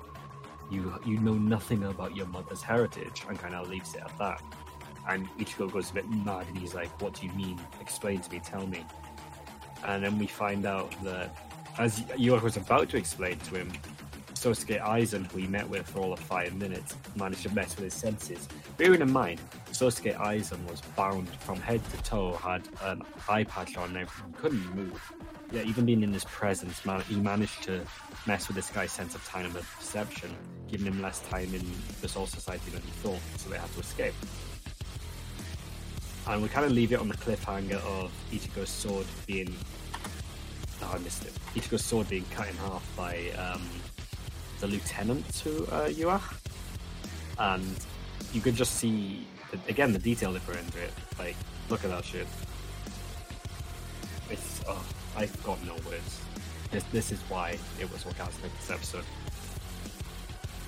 Speaker 2: You you know nothing about your mother's heritage," and kind of leaves it at that. And Ichigo goes a bit mad, and he's like, "What do you mean? Explain to me. Tell me." And then we find out that as Yhwach was about to explain to him, Sosuke Aizen, who he met with for all of five minutes, managed to mess with his senses. Bearing in mind, Sosuke Aizen was bound from head to toe, had an eye patch on and couldn't move. Yeah, even being in his presence, man, he managed to mess with this guy's sense of time and perception, giving him less time in the Soul Society than he thought, so they had to escape. And we kind of leave it on the cliffhanger of Ichigo's sword being. Oh, I missed it. Ichigo's sword being cut in half by um, the lieutenant to uh, and you could just see again the detail they put into it. Like, look at that shit. It's oh, I've got no words. This this is why it was orgasmic this episode.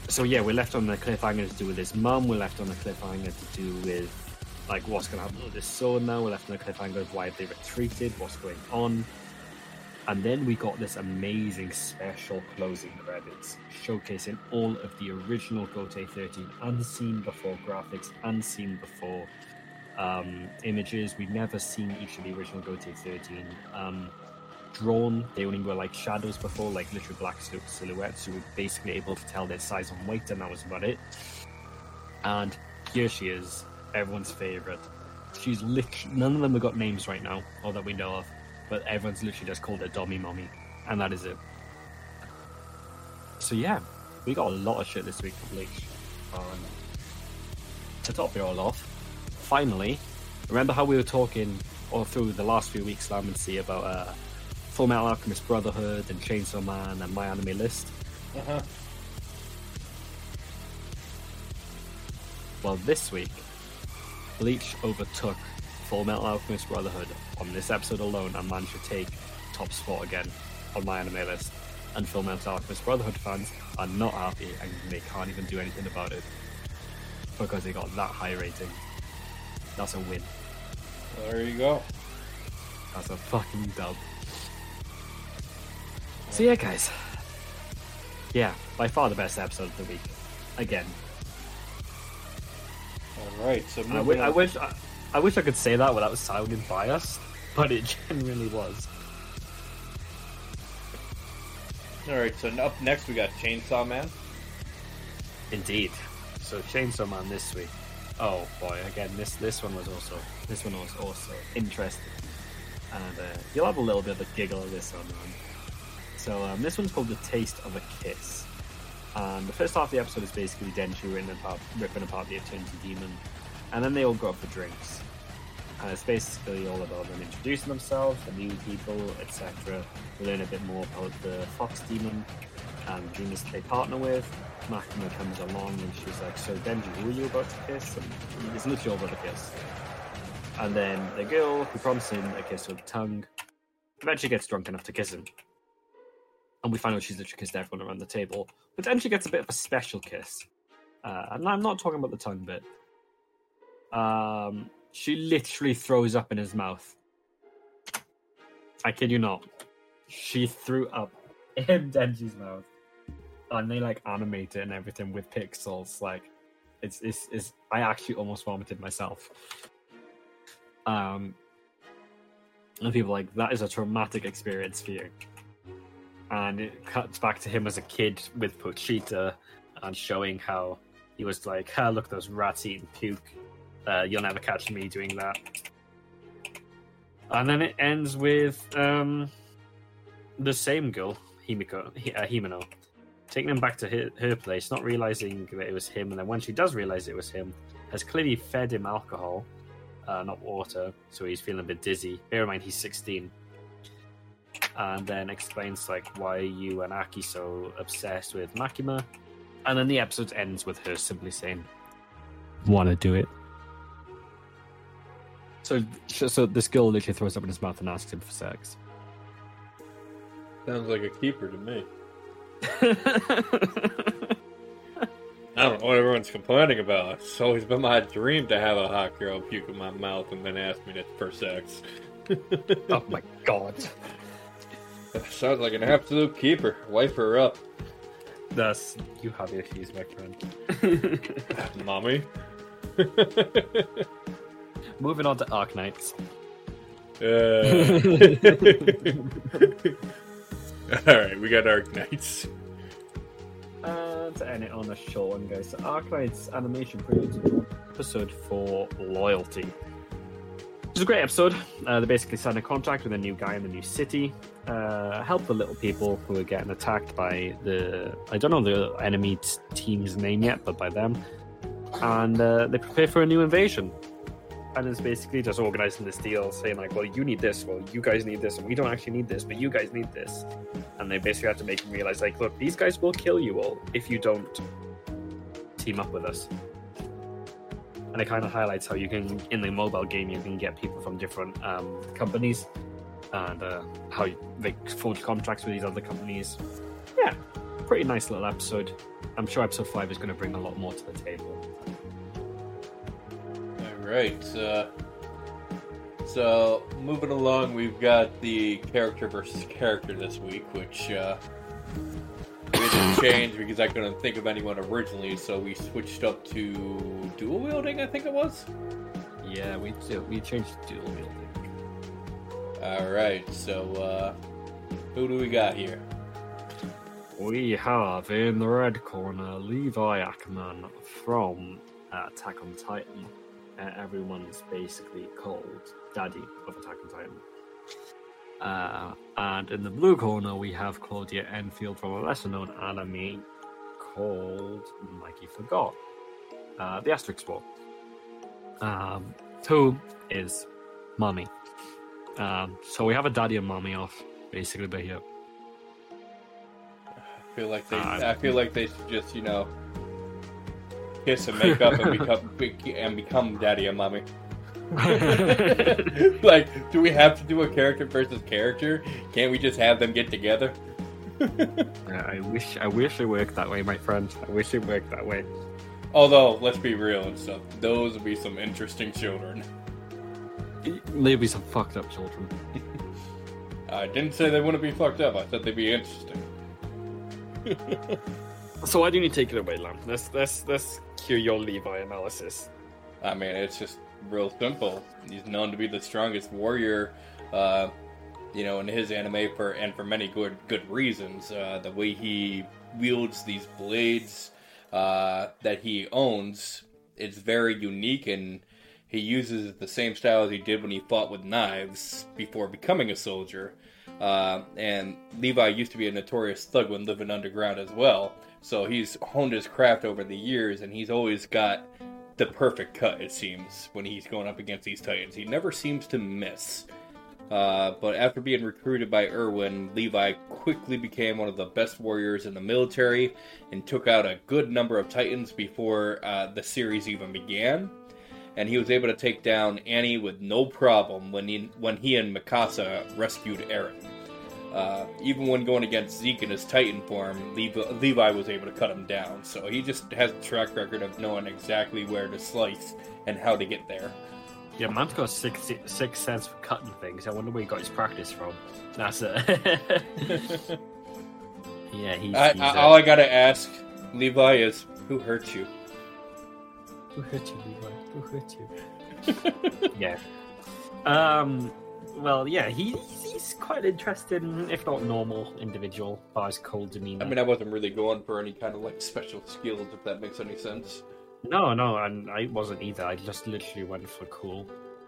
Speaker 2: So yeah, we're left on the cliffhanger to do with his mum. We're left on the cliffhanger to do with like what's going to happen with this sword now. We're left on the cliffhanger of why they retreated, what's going on. And then we got this amazing special closing credits showcasing all of the original Gotei 13 unseen before graphics, unseen before um, images. We've never seen each of the original Gotei 13 um, drawn. They only were like shadows before, like literally black silhouettes. So we were basically able to tell their size and weight, and that was about it. And here she is, everyone's favorite. She's literally, none of them have got names right now, or that we know of but everyone's literally just called her Domi Mommy, and that is it. So yeah, we got a lot of shit this week from Bleach. Um, to top it all off, finally, remember how we were talking all through the last few weeks, Lambency, about uh, Full Metal Alchemist Brotherhood and Chainsaw Man and My Anime List? Uh-huh. Well, this week, Bleach overtook Full Metal Alchemist Brotherhood on this episode alone and managed to take top spot again on my anime list. And Full Metal Alchemist Brotherhood fans are not happy and they can't even do anything about it because they got that high rating. That's a win.
Speaker 1: There you go.
Speaker 2: That's a fucking dub. So yeah, guys. Yeah, by far the best episode of the week. Again.
Speaker 1: All right. So
Speaker 2: I, w- I wish. I, I wish I could say that without sounding biased, but it genuinely was.
Speaker 1: All right, so up next we got Chainsaw Man.
Speaker 2: Indeed. So Chainsaw Man this week. Oh boy, again this this one was also this one was also interesting, and uh, you'll have a little bit of a giggle of this one. Man. So um, this one's called The Taste of a Kiss, and the first half of the episode is basically Denji ripping apart, ripping apart the Eternity Demon, and then they all go out for drinks. And it's basically all about them introducing themselves, the new people, etc. We learn a bit more about the Fox Demon and Genius they partner with. Makima comes along and she's like, So Denji, who are you about to kiss? And it's literally all about a kiss. And then the girl who promised him a kiss with the tongue eventually gets drunk enough to kiss him. And we find out she's literally kissed everyone around the table. But then she gets a bit of a special kiss. Uh, and I'm not talking about the tongue bit. Um, she literally throws up in his mouth. I kid you not. She threw up in Denji's mouth. And they like animate it and everything with pixels. Like it's it's, it's I actually almost vomited myself. Um and people like that is a traumatic experience for you. And it cuts back to him as a kid with Pochita and showing how he was like, ah, look, those rats eating puke uh, you'll never catch me doing that. And then it ends with um, the same girl, Himiko, uh, Himeno, taking him back to her, her, place, not realizing that it was him. And then when she does realize it was him, has clearly fed him alcohol, uh, not water, so he's feeling a bit dizzy. Bear in mind, he's 16. And then explains like why you and Aki so obsessed with Makima. And then the episode ends with her simply saying, "Want to do it?" So, so this girl literally throws up in his mouth and asks him for sex.
Speaker 1: Sounds like a keeper to me. I don't know what everyone's complaining about. It's always been my dream to have a hot girl puke in my mouth and then ask me to, for sex.
Speaker 2: oh my god.
Speaker 1: Sounds like an absolute keeper. Wipe her up.
Speaker 2: Thus, you have issues, my friend.
Speaker 1: Mommy.
Speaker 2: Moving on to Arknights.
Speaker 1: Uh... All right, we got Arknights.
Speaker 2: Uh, to end it on a short one, guys. So Arknights animation prelude episode for loyalty. It's a great episode. Uh, they basically sign a contract with a new guy in the new city. Uh, help the little people who are getting attacked by the I don't know the enemy t- team's name yet, but by them, and uh, they prepare for a new invasion and it's basically just organizing this deal, saying like, "Well, you need this. Well, you guys need this, and we don't actually need this, but you guys need this." And they basically have to make them realize, like, "Look, these guys will kill you all if you don't team up with us." And it kind of highlights how you can, in the mobile game, you can get people from different um, companies, and uh, how they forge contracts with these other companies. Yeah, pretty nice little episode. I'm sure episode five is going to bring a lot more to the table
Speaker 1: right. Uh, so, moving along, we've got the character versus character this week, which uh, we didn't change because I couldn't think of anyone originally, so we switched up to dual wielding, I think it was?
Speaker 2: Yeah, we, we changed to dual wielding.
Speaker 1: Alright, so uh, who do we got here?
Speaker 2: We have in the red corner Levi Ackerman from Attack on Titan uh, everyone's basically called Daddy of Attack on Titan. Uh, and in the blue corner, we have Claudia Enfield from a lesser known anime called Mikey Forgot, uh, the Asterisk War. Um, who is Mommy. Um, so we have a daddy and mommy off, basically, but here.
Speaker 1: I feel like they. Uh, I feel like they should just, you know, kiss and make up and become and become daddy and mommy. like, do we have to do a character versus character? Can't we just have them get together?
Speaker 2: I wish I wish it worked that way, my friend. I wish it worked that way.
Speaker 1: Although, let's be real and stuff, those would be some interesting children.
Speaker 2: Maybe some fucked up children.
Speaker 1: I didn't say they wouldn't be fucked up. I said they'd be interesting.
Speaker 2: so why don't you take it away, Lam? Let's let's let's hear your Levi analysis.
Speaker 1: I mean, it's just real simple. He's known to be the strongest warrior uh, you know, in his anime for and for many good good reasons. Uh, the way he wields these blades uh, that he owns, it's very unique, and he uses the same style as he did when he fought with knives before becoming a soldier. Uh, and Levi used to be a notorious thug when living underground as well. So he's honed his craft over the years, and he's always got the perfect cut. It seems when he's going up against these titans, he never seems to miss. Uh, but after being recruited by Erwin, Levi quickly became one of the best warriors in the military and took out a good number of titans before uh, the series even began. And he was able to take down Annie with no problem when he when he and Mikasa rescued Eren. Uh, even when going against Zeke in his Titan form, Levi, Levi was able to cut him down. So he just has a track record of knowing exactly where to slice and how to get there.
Speaker 2: Yeah, man's got six six sense for cutting things. I wonder where he got his practice from. That's it. yeah, he's.
Speaker 1: I,
Speaker 2: he's
Speaker 1: I, all I gotta ask Levi is, who hurt you?
Speaker 2: Who hurt you, Levi? Who hurt you? yeah. Um. Well, yeah, he, he's quite an interesting, if not normal, individual by his cold demeanor.
Speaker 1: I mean, I wasn't really going for any kind of like special skills, if that makes any sense.
Speaker 2: no, no, and I wasn't either. I just literally went for cool,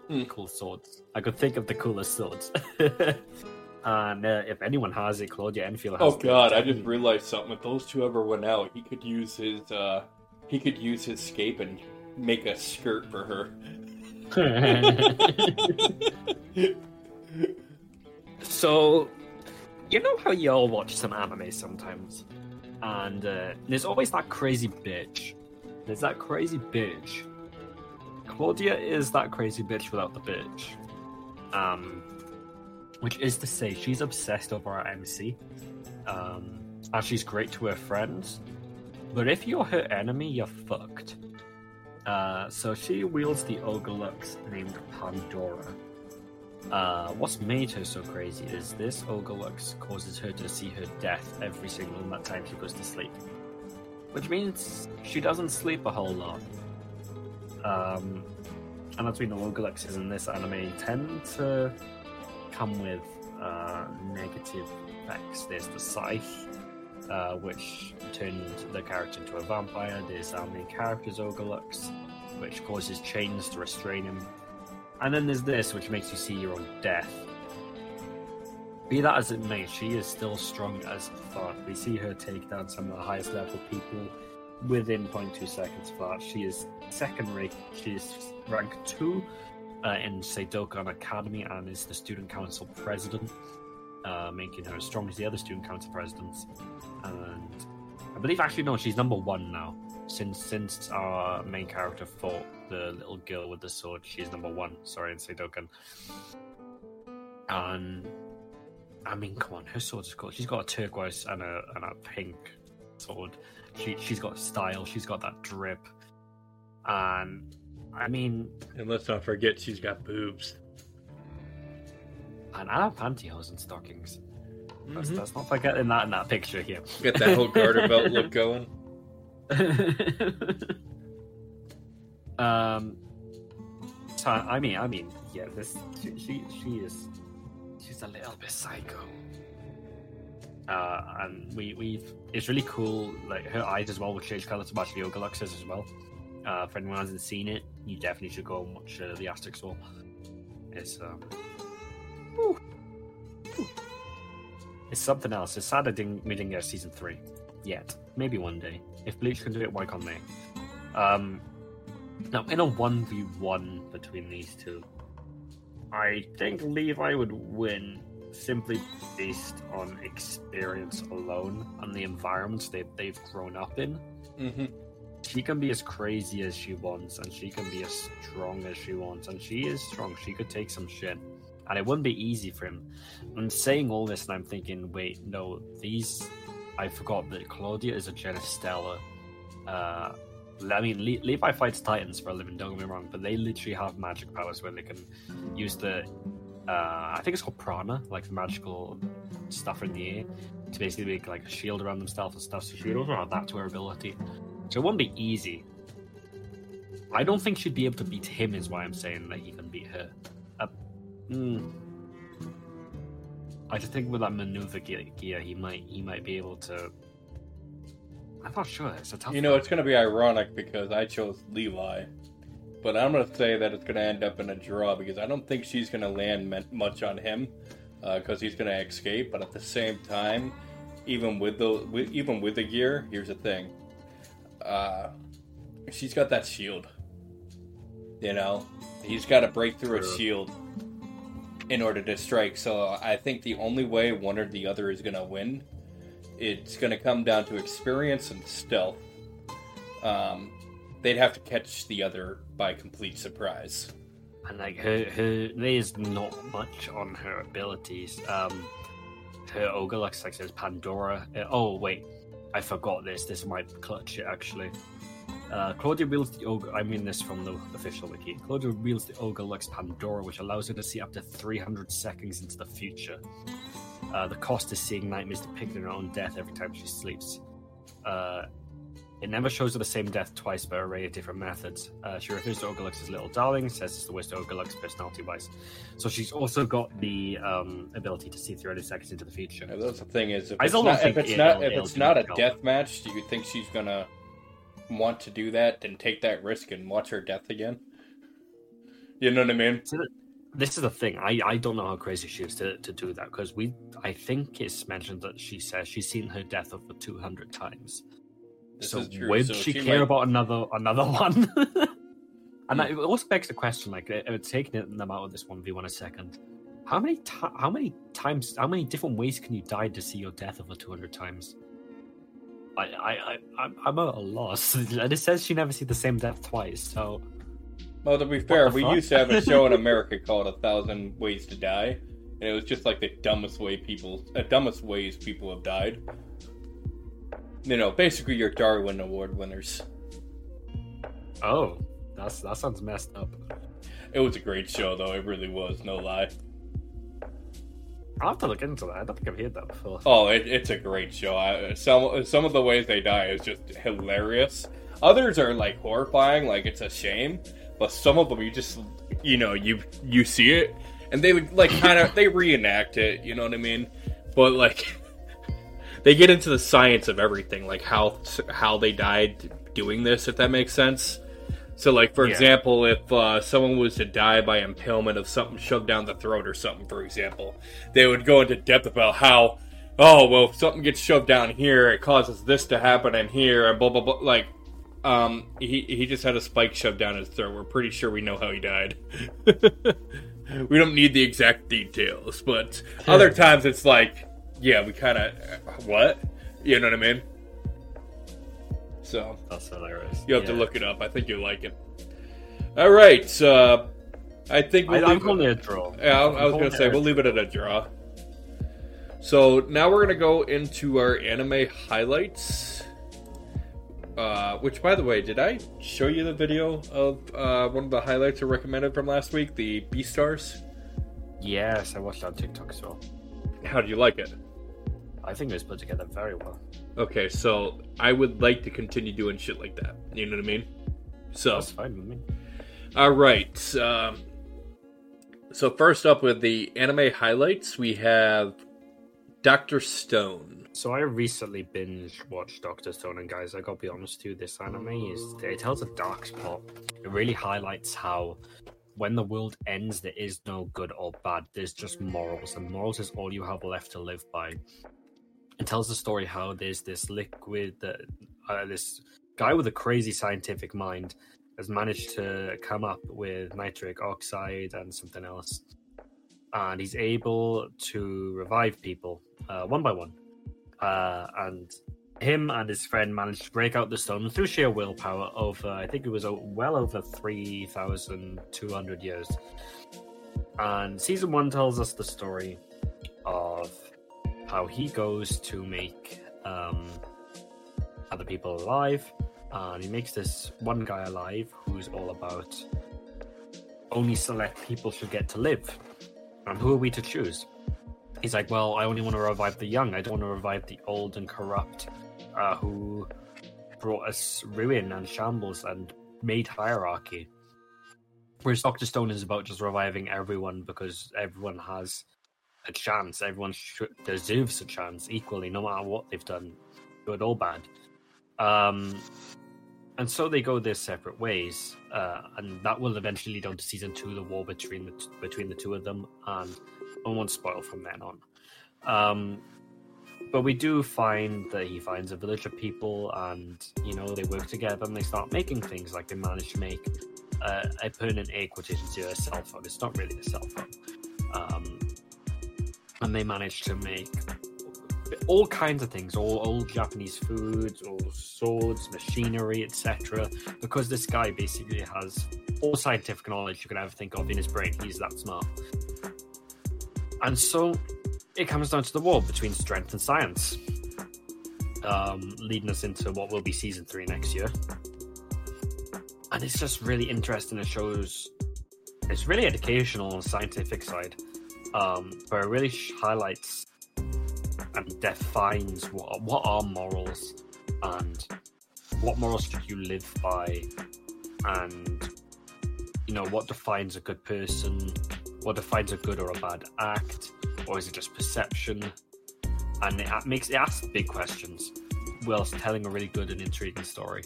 Speaker 1: Hmm.
Speaker 2: cool swords. I could think of the coolest swords. and uh, if anyone has it, Claudia Enfield has
Speaker 1: Oh god, I just realized something. If those two ever went out, he could use his uh he could use his scape and make a skirt for her.
Speaker 2: so, you know how you all watch some anime sometimes, and uh, there's always that crazy bitch. There's that crazy bitch. Claudia is that crazy bitch without the bitch. Um, which is to say, she's obsessed over our MC, um, and she's great to her friends. But if you're her enemy, you're fucked. Uh, so she wields the Orga Lux named Pandora. Uh, what's made her so crazy is this Orga Lux causes her to see her death every single time she goes to sleep. Which means she doesn't sleep a whole lot. Um, and as we know, Orga Luxes in this anime tend to come with uh, negative effects. There's the Scythe, uh, which turned the character into a vampire. There's our main character's Orga Lux, which causes chains to restrain him. And then there's this, which makes you see your own death. Be that as it may, she is still strong as fuck. We see her take down some of the highest level people within 0.2 seconds of that. She is second rate. She is rank 2 uh, in Seidokan Academy and is the student council president, uh, making her as strong as the other student council presidents. And I believe, actually, no, she's number one now. Since since our main character fought the little girl with the sword, she's number one. Sorry, in Seidokan. And I mean, come on, her sword is cool. She's got a turquoise and a and a pink sword. She she's got style. She's got that drip. And I mean,
Speaker 1: And let's not forget she's got boobs.
Speaker 2: and I have pantyhose and stockings. Let's,
Speaker 1: Mhm.
Speaker 2: let's not forget that in that picture here.
Speaker 1: Get that whole garter belt look going.
Speaker 2: um. So I mean, I mean, yeah, this she she, she is she's a little bit psycho. Uh, and we we've it's really cool. Like her eyes as well will change color to match the Ogre as well. Uh, for anyone hasn't seen it, you definitely should go and watch uh, the Aztec Soul. It's um, it's something else. It's sad I didn't we didn't get season three yet. Maybe one day. If Bleach can do it, why can't they? Um, now in a one v one between these two, I think Levi would win simply based on experience alone and the environments they they've grown up in.
Speaker 1: Mm-hmm.
Speaker 2: She can be as crazy as she wants, and she can be as strong as she wants, and she is strong. She could take some shit, and it wouldn't be easy for him. I'm saying all this, and I'm thinking, wait, no, these. I forgot that Claudia is a Genestella. Uh, I mean, Le- Levi fights Titans for a living. Don't get me wrong, but they literally have magic powers where they can use the. Uh, I think it's called prana, like the magical stuff in the air, to basically make like a shield around themselves and stuff. So she would also have that to her ability. So it won't be easy. I don't think she'd be able to beat him, is why I'm saying that he can beat her. Uh, mm. I just think with that maneuver gear, gear he might he might be able to. I'm not sure. It's a tough.
Speaker 1: You know,
Speaker 2: one.
Speaker 1: it's going to be ironic because I chose Levi, but I'm going to say that it's going to end up in a draw because I don't think she's going to land much on him because he's going to escape. But at the same time, even with the with, even with the gear, here's the thing: uh, she's got that shield. You know, he's got to break through a shield in order to strike. So I think the only way one or the other is going to win it's going to come down to experience and stealth. Um, they'd have to catch the other by complete surprise.
Speaker 2: and like her her there's not much on her abilities. Um, her ogre looks like says Pandora. Uh, oh wait, I forgot this. This might clutch it actually. Uh, Claudia wields the ogre. I mean this from the official wiki. Claudia wields the Orga Lux Pandora, which allows her to see up to 300 seconds into the future. Uh, the cost is seeing nightmares depicting her own death every time she sleeps. Uh, it never shows her the same death twice, but a array of different methods. Uh, she refers to as little darling, says it's the worst Ogre personality wise. So she's also got the um, ability to see 300 seconds into the future.
Speaker 1: Now, that's the thing is, if
Speaker 2: I
Speaker 1: it's not, if it's not,
Speaker 2: it'll-
Speaker 1: if it's not a death match, do you think she's gonna want to do that and take that risk and watch her death again? You know what I mean?
Speaker 2: This is the thing. I, I don't know how crazy she is to, to do that because we I think it's mentioned that she says she's seen her death over 200 times.
Speaker 1: This
Speaker 2: so would
Speaker 1: So
Speaker 2: she,
Speaker 1: she
Speaker 2: care
Speaker 1: might-
Speaker 2: about another another one? and
Speaker 1: Hmm.
Speaker 2: that, it also begs the question, like, uh, uh, taking them out of this one v one a second, how many ti how many times, how many different ways can you die to see your death over two hundred times? I I I I'm, I'm at a loss, and it says she never see the same death twice. So
Speaker 1: Well, to be fair, we
Speaker 2: fuck?
Speaker 1: used to have a show in America called A Thousand Ways to Die, and it was just like the dumbest way people, uh, dumbest ways people have died. You know, basically your Darwin Award winners.
Speaker 2: oh, that's that sounds messed up.
Speaker 1: It was a great show, though. It really was, no lie.
Speaker 2: I'll have to look into that. I don't think I've heard that before.
Speaker 1: Oh, it, it's a great show. I, some some of the ways they die is just hilarious. Others are like horrifying, like it's a shame. But some of them, you just you know you you see it, and they would like kind of they reenact it. You know what I mean? But like they get into the science of everything, like how how they died doing this, if that makes sense. So, like for
Speaker 2: Yeah.
Speaker 1: example, if uh, someone was to die by impalement of something shoved down the throat or something, for example, they would go into depth about how, oh well, if something gets shoved down here, it causes this to happen in here, and blah blah blah. Like, um, he he just had a spike shoved down his throat. We're pretty sure we know how he died. we don't need the exact details, but other times it's like, yeah, we kind of what, you know what I mean? So
Speaker 2: That's hilarious.
Speaker 1: you have to look it up. I think you'll like it. All right. Uh, I think we'll
Speaker 2: I'm
Speaker 1: leave
Speaker 2: calling
Speaker 1: it.
Speaker 2: a draw.
Speaker 1: Yeah, I, I was
Speaker 2: I'm
Speaker 1: gonna say we'll leave it at a draw. So now we're gonna go into our anime highlights. Uh, which, by the way, did I show you the video of uh, one of the highlights I recommended from last week, the Beastars?
Speaker 2: Yes, I watched that on TikTok as well.
Speaker 1: How do you like it?
Speaker 2: I think it was put together very well.
Speaker 1: Okay, so I would like to continue doing shit like that. You know what I mean? So
Speaker 2: That's fine with me.
Speaker 1: All right. Um, so first up with the anime highlights, we have Doctor Stone.
Speaker 2: So I recently binge watched Doctor Stone, and guys, I gotta be honest too. This anime is it tells a dark spot. It really highlights how when the world ends, there is no good or bad. There's just morals, and morals is all you have left to live by. It tells the story how there's this liquid that uh, this guy with a crazy scientific mind has managed to come up with nitric oxide and something else, and he's able to revive people uh, one by one uh, and him and his friend managed to break out the stone through sheer willpower over I think it was uh, well over three thousand two hundred years. And season one tells us the story of how he goes to make um, other people alive, and he makes this one guy alive who's all about only select people should get to live. And who are we to choose? He's like, well, I only want to revive the young. I don't want to revive the old and corrupt, uh, who brought us ruin and shambles and made hierarchy. Whereas Doctor Stone is about just reviving everyone because everyone has a chance. Everyone should, deserves a chance equally, no matter what they've done, good or bad. Um, and so they go their separate ways, uh, and that will eventually lead on to season two, the war between the t- between the two of them, and I won't spoil from then on. Um, but we do find that he finds a village of people, and you know they work together and they start making things. Like they manage to make uh, put in air quotations here a cell phone. It's not really a cell phone. Um, and they manage to make all kinds of things, all old Japanese foods, all swords, machinery, etc. Because this guy basically has all scientific knowledge you can ever think of in his brain. He's that smart. And so it comes down to the war between strength and science, um, leading us into what will be season three next year and it's just really interesting. It shows it's really educational on the scientific side, um, but it really highlights and defines what what are morals and what morals should you live by, and you know what defines a good person, what defines a good or a bad act, or is it just perception? And it makes it asks big questions whilst telling a really good and intriguing story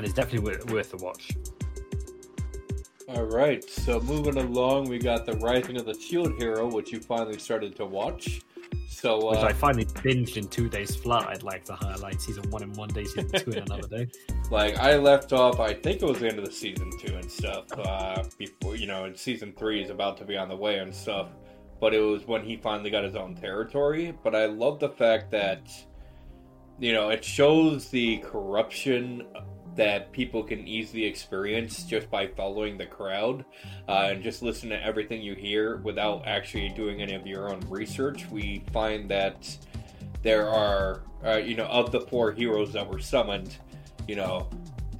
Speaker 2: and it's definitely worth, worth a watch.
Speaker 1: All right, so moving along, we got the Rising of the Shield Hero, which you finally started to watch. So,
Speaker 2: uh, which I finally binged in two days flat. I'd like to highlight season one in one day, season two in another day.
Speaker 1: Like I left off, I think it was the end of the season two and stuff. Uh, before you know, and season three is about to be on the way and stuff. But it was when he finally got his own territory. But I love the fact that you know it shows the corruption that people can easily experience just by following the crowd uh, and just listen to everything you hear without actually doing any of your own research. We find that there are, uh, you know, of the four heroes that were summoned, you know,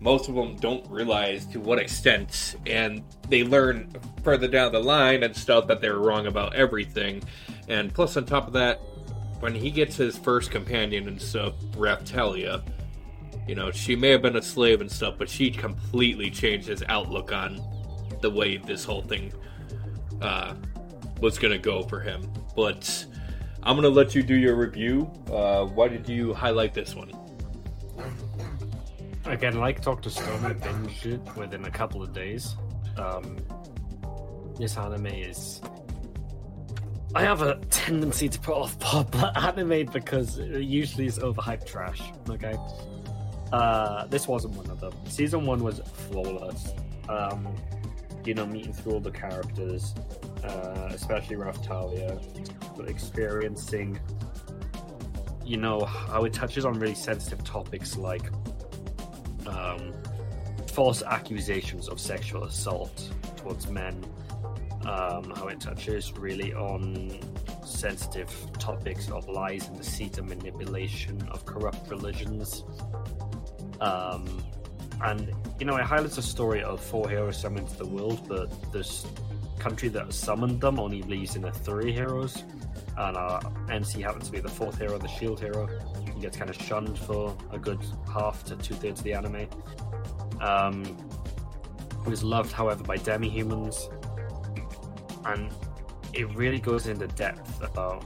Speaker 1: most of them don't realize to what extent, and they learn further down the line and stuff that they're wrong about everything. And plus, on top of that, when he gets his first companion and stuff, Raphtalia, you know, she may have been a slave and stuff, but she completely changed his outlook on the way this whole thing uh, was going to go for him. But I'm going to let you do your review. Uh, why did you highlight this one?
Speaker 2: Again, like Dr. Stone, I binged it within a couple of days. Um, this anime is. I have a tendency to put off pop anime because it usually is overhyped trash. Okay, uh, this wasn't one of them. Season one was flawless. Um, you know, meeting through all the characters, uh, especially Raphtalia, but experiencing, you know, how it touches on really sensitive topics like um, false accusations of sexual assault towards men, um, how it touches really on sensitive topics of lies and deceit and manipulation of corrupt religions um, and you know, it highlights a story of four heroes summoned to the world, but this country that summoned them only believes in the three heroes, and our MC happens to be the fourth hero, the Shield hero. He gets kind of shunned for a good half to two thirds of the anime. Um, he was loved, however, by demi-humans, and it really goes into depth about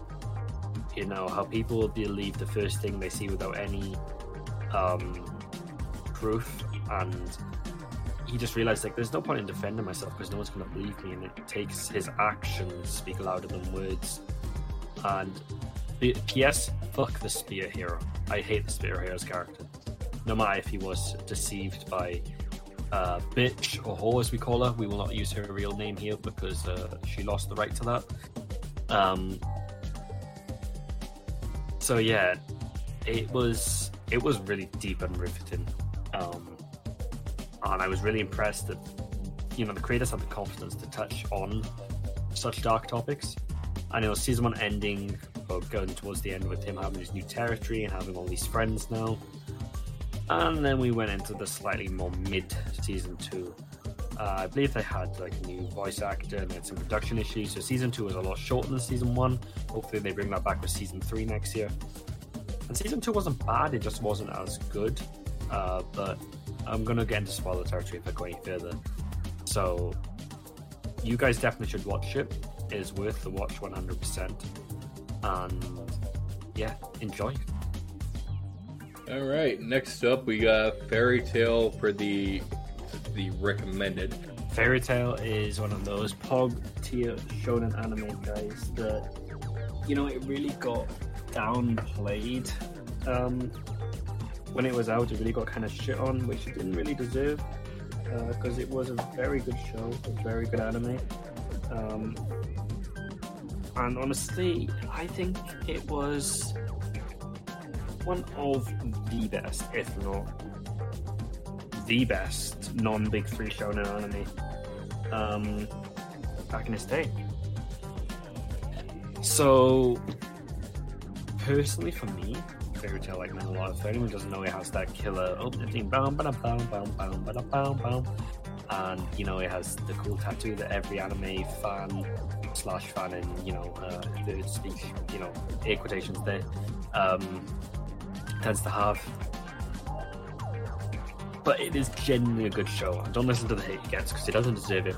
Speaker 2: you know how people believe the first thing they see without any um, proof, and he just realized like there's no point in defending myself because no one's going to believe me, and it takes his actions speak louder than words. And P.S. Fuck the Spear Hero. I hate the Spear Hero's character. No matter if he was deceived by uh, bitch or whore as we call her, we will not use her real name here because uh, she lost the right to that. Um, so yeah, it was it was really deep and riveting. Um, and I was really impressed that you know the creators had the confidence to touch on such dark topics. I know season one ending, or going towards the end with him having his new territory and having all these friends now. And then we went into the slightly more mid season two. Uh, I believe they had like a new voice actor and had some production issues. So season two was a lot shorter than season one. Hopefully they bring that back with season three next year. And season two wasn't bad; it just wasn't as good. Uh, but I'm gonna get into spoiler territory if I go any further. So you guys definitely should watch it. it. is worth the watch 100%. And yeah, enjoy.
Speaker 1: All right, next up we got Fairy Tail for the the recommended.
Speaker 2: Fairy Tail is one of those pog tier shonen anime guys that you know it really got downplayed um, when it was out. It really got kind of shit on, which it didn't really deserve because uh, it was a very good show, a very good anime. Um, and honestly, I think it was one of the best, if not the best, non Big Three shonen anime um, back in its day. So, personally, for me, Fairy Tail like meant a lot. If anyone doesn't know, it has that killer opening theme, bam, bam, bam, bam, bam, bam, bam, bam, and you know it has the cool tattoo that every anime fan slash fan in you know uh, third speech, you know, air quotations there, um, tends to have. But it is genuinely a good show. And Don't listen to the hate it gets because it doesn't deserve it.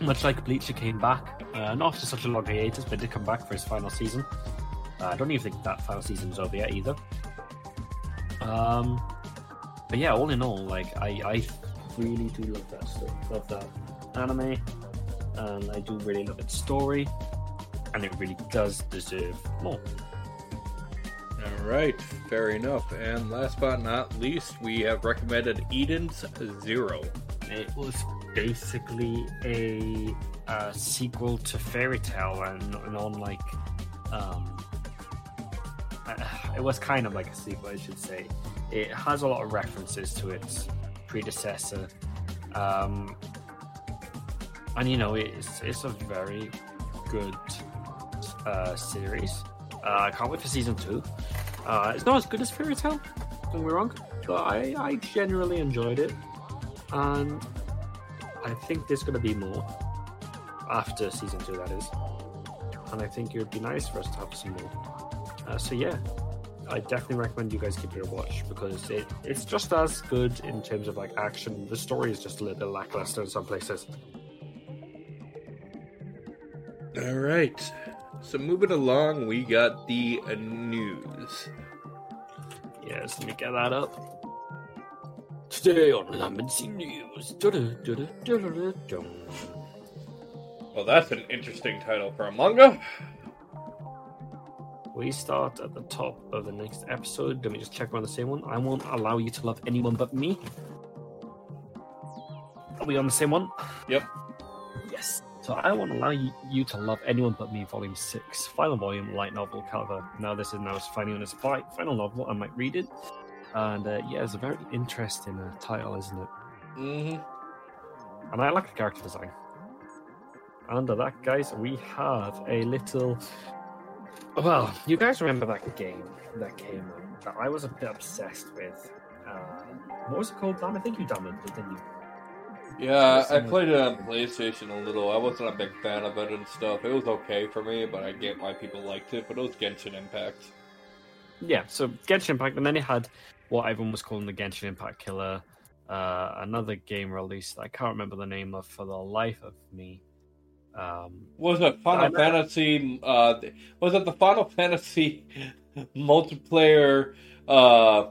Speaker 2: Much like Bleach, it came back, uh, not after such a long hiatus, but did come back for his final season. Uh, I don't even think that final season's over yet either. Um, but yeah, all in all, like I, I really do love that stuff, love that anime, and I do really love its story, and it really does deserve more.
Speaker 1: All right, fair enough. And last but not least, we have recommended Eden's Zero.
Speaker 2: It was basically a, a sequel to Fairy Tail and, and on like um, it was kind of like a sequel, I should say. It has a lot of references to its predecessor, um, and you know it's it's a very good uh, series. Uh, I can't wait for season two. Uh, it's not as good as Fairy Tail, don't wrong, but I, I generally enjoyed it, and I think there's going to be more after season two. That is, and I think it would be nice for us to have some more. Uh, so yeah, I definitely recommend you guys give it a watch because it, it's just as good in terms of like action. The story is just a little bit lackluster in some places.
Speaker 1: All right. So moving along, we got the uh, news.
Speaker 2: Yes, let me get that up. Today on Lambency News.
Speaker 1: Well, that's an interesting title for a manga.
Speaker 2: We start at the top of the next episode. Let me just check on the same one. I won't allow you to love anyone but me. Are we on the same one?
Speaker 1: Yep.
Speaker 2: Yes. So I won't allow you to love anyone but me, Volume Six, final volume, light novel cover. Now this is now finally on its final novel. I might read it, and uh, yeah, it's a very interesting uh, title, isn't it?
Speaker 1: Mm-hmm.
Speaker 2: And I like the character design. Under that, guys, we have a little well, you guys remember that game that came out that I was a bit obsessed with? Uh, what was it called, Dan? I think you downloaded it, didn't you?
Speaker 1: Yeah, I played it on PlayStation a little. I wasn't a big fan of it and stuff. It was okay for me, but I get why people liked it. But it was Genshin Impact.
Speaker 2: Yeah, so Genshin Impact, and then it had what everyone was calling the Genshin Impact killer. Uh, another game released. I can't remember the name of for the life of me. Um,
Speaker 1: was it Final Fantasy? Uh, was it the Final Fantasy multiplayer uh,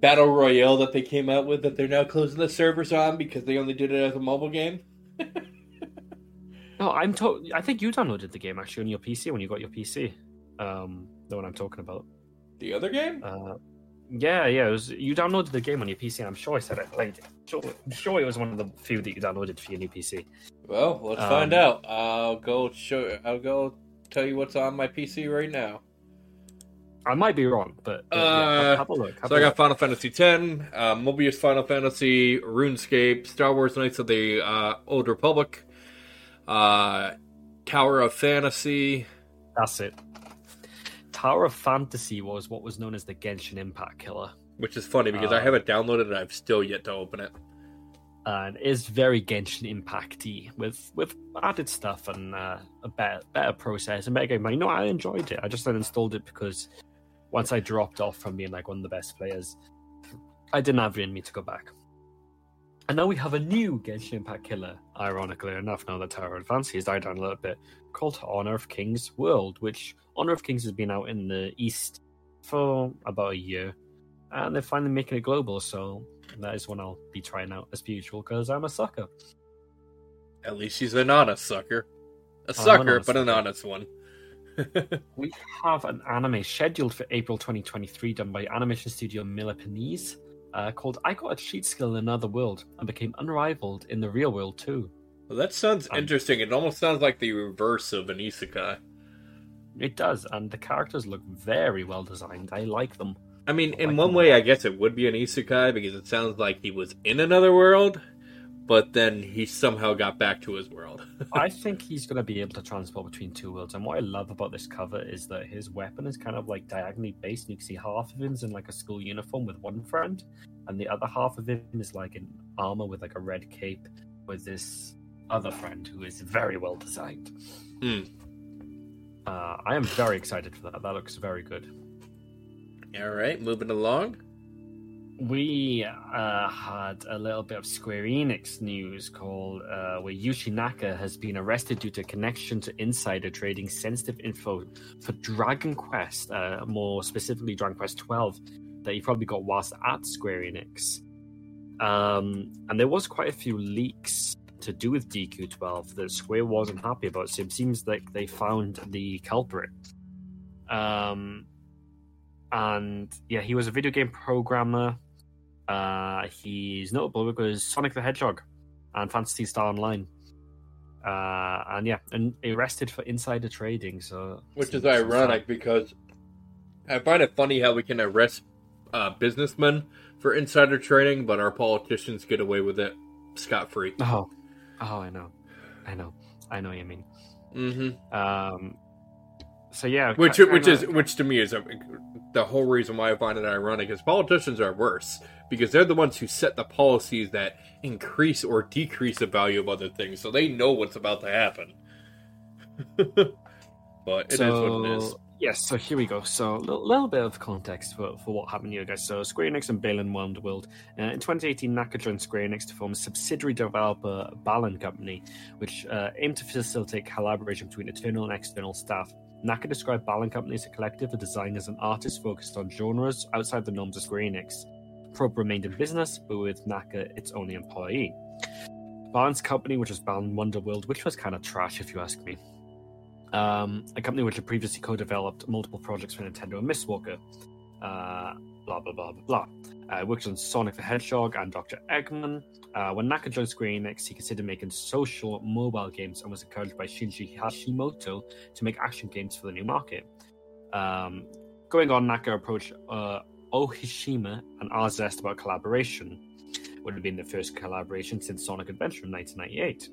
Speaker 1: battle royale that they came out with that they're now closing the servers on because they only did it as a mobile game?
Speaker 2: no, I'm. To- I think you downloaded the game actually on your PC when you got your PC. Um, the one I'm talking about.
Speaker 1: The other game?
Speaker 2: Uh, yeah, yeah. It was you downloaded the game on your PC. I'm sure I said I played it. Sure, I'm sure it was one of the few that you downloaded for your new PC.
Speaker 1: Well, let's um, find out. I'll go show. I'll go tell you what's on my PC right now.
Speaker 2: I might be wrong, but,
Speaker 1: but uh, yeah, have a look. Have so a I got look. Final Fantasy X, uh, Mobius Final Fantasy, RuneScape, Star Wars Knights of the uh, Old Republic, uh, Tower of Fantasy.
Speaker 2: That's it. Tower of Fantasy was what was known as the Genshin Impact killer.
Speaker 1: Which is funny because uh, I have it downloaded and I've still yet to open it.
Speaker 2: And it's very Genshin Impacty with with added stuff and uh, a better better process and better game. You know, I enjoyed it. I just uninstalled it because once I dropped off from being like one of the best players, I didn't have it in me to go back. And now we have a new Genshin Impact killer, ironically enough, now that Tower of Fantasy has died down a little bit, called Honor of Kings World, which Honor of Kings has been out in the East for about a year. And they're finally making it global, so that is one I'll be trying out as usual, because I'm a sucker.
Speaker 1: At least she's an honest sucker. A sucker,
Speaker 2: an
Speaker 1: but an
Speaker 2: honest
Speaker 1: one.
Speaker 2: We have an anime scheduled for April 2023 done by animation studio Millipenese uh, called I Got a Cheat Skill in Another World and became unrivaled in the real world too.
Speaker 1: well, that sounds
Speaker 2: Um,
Speaker 1: interesting. It almost sounds like the reverse of an isekai.
Speaker 2: It does, and the characters look very well designed. I like them.
Speaker 1: I mean, in
Speaker 2: Like-
Speaker 1: one way, I guess it would be an isekai because it sounds like he was in another world, but then he somehow got back to his world.
Speaker 2: I think he's going to be able to transport between two worlds. And what I love about this cover is that his weapon is kind of like diagonally based. and You can see half of him's in like a school uniform with one friend, and the other half of him is like in armor with like a red cape with this other friend who is very well designed.
Speaker 1: Hmm.
Speaker 2: Uh, I am very excited for that. That looks very good.
Speaker 1: All right, moving along.
Speaker 2: We uh, had a little bit of Square Enix news called uh, where Yuji Naka has been arrested due to connection to insider trading sensitive info for Dragon Quest, uh, more specifically Dragon Quest 12, that he probably got whilst at Square Enix. Um, and there was quite a few leaks to do with DQ12 that Square wasn't happy about, so it seems like they found the culprit. Um, and yeah, he was a video game programmer. Uh, he's notable because Sonic the Hedgehog and Phantasy Star Online. Uh, and yeah, and arrested for insider trading. So,
Speaker 1: Which is ironic because I find it funny how we can arrest uh, businessmen for insider trading, but our politicians get away with it scot free.
Speaker 2: Oh, oh, I know, I know, I know what you mean.
Speaker 1: Mm-hmm.
Speaker 2: Um, so yeah,
Speaker 1: Which, which is, which to me is a, the whole reason why I find it ironic is politicians are worse because they're the ones who set the policies that increase or decrease the value of other things, so they know what's about to happen. but it is what it is.
Speaker 2: Yes, so here we go. So a little, little bit of context for, for what happened here, guys. So Square Enix and Balan Wonderworld. Uh, in 2018, Naka joined Square Enix to form a subsidiary developer Balan Company, which uh, aimed to facilitate collaboration between internal and external staff. Naka described Balan Company as a collective of designers and artists focused on genres outside the norms of Square Enix. Prope remained in business, but with Naka its only employee. Balan's company, which was Balan Wonderworld, which was kind of trash if you ask me um, a company which had previously co-developed multiple projects for Nintendo and Mistwalker. Uh, blah blah blah blah blah. Uh, worked on Sonic the Hedgehog and Dr. Eggman. Uh, when Naka joined Square Enix, he considered making social mobile games and was encouraged by Shinji Hashimoto to make action games for the new market. Um, going on, Naka approached uh, Ohshima and Arzest about collaboration. Would have been the first collaboration since Sonic Adventure in 1998.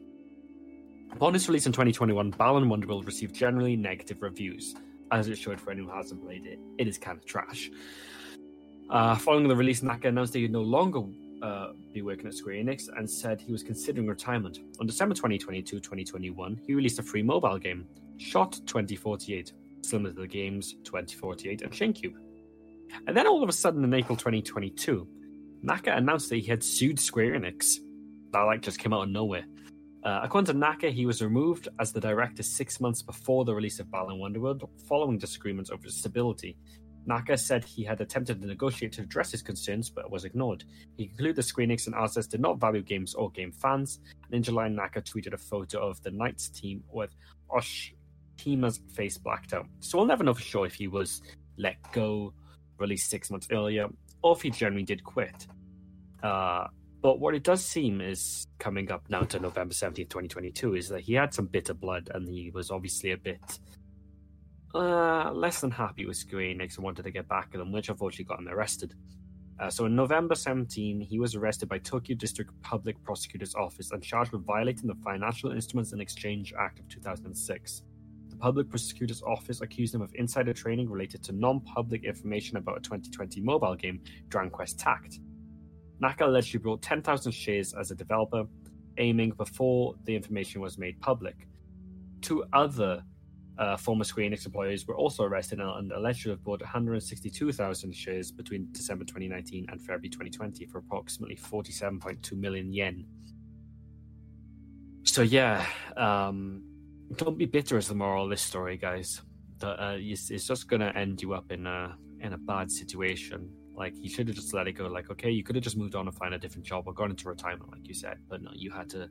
Speaker 2: Upon its release in 2021, Balan Wonderworld received generally negative reviews. As it showed for anyone who hasn't played it, it is kind of trash. Uh, following the release, Naka announced that he'd no longer uh, be working at Square Enix and said he was considering retirement. On December 2022 2021, he released a free mobile game, Shot 2048, similar to the games 2048 and Shinkube. And then all of a sudden, in April 2022, Naka announced that he had sued Square Enix. That like just came out of nowhere. Uh, according to Naka, he was removed as the director six months before the release of Balan Wonderworld, following disagreements over stability. Naka said he had attempted to negotiate to address his concerns, but was ignored. He concluded the Enix and Arzest did not value games or game fans, and in July, Naka tweeted a photo of the NiGHTS team with Oshima's face blacked out. So we'll never know for sure if he was let go, released six months earlier, or if he generally did quit. Uh, but what it does seem is coming up now to November 17th, 2022, is that he had some bitter blood and he was obviously a bit uh, less than happy with Square Enix and wanted to get back at them, which unfortunately got him arrested. Uh, so in November 17, he was arrested by Tokyo District Public Prosecutor's Office and charged with violating the Financial Instruments and Exchange Act of 2006. The Public Prosecutor's Office accused him of insider trading related to non public information about a 2020 mobile game, Dragon Quest Tact. Naka allegedly bought 10,000 shares as a developer, aiming before the information was made public. Two other uh, former Square Enix employees were also arrested and alleged to have bought 162,000 shares between December 2019 and February 2020 for approximately 47.2 million yen. So yeah, um, don't be bitter as the moral of this story, guys. Uh, it's, it's just gonna end you up in a in a bad situation. Like you should have just let it go. Like okay, you could have just moved on and find a different job or gone into retirement, like you said. But no, you had to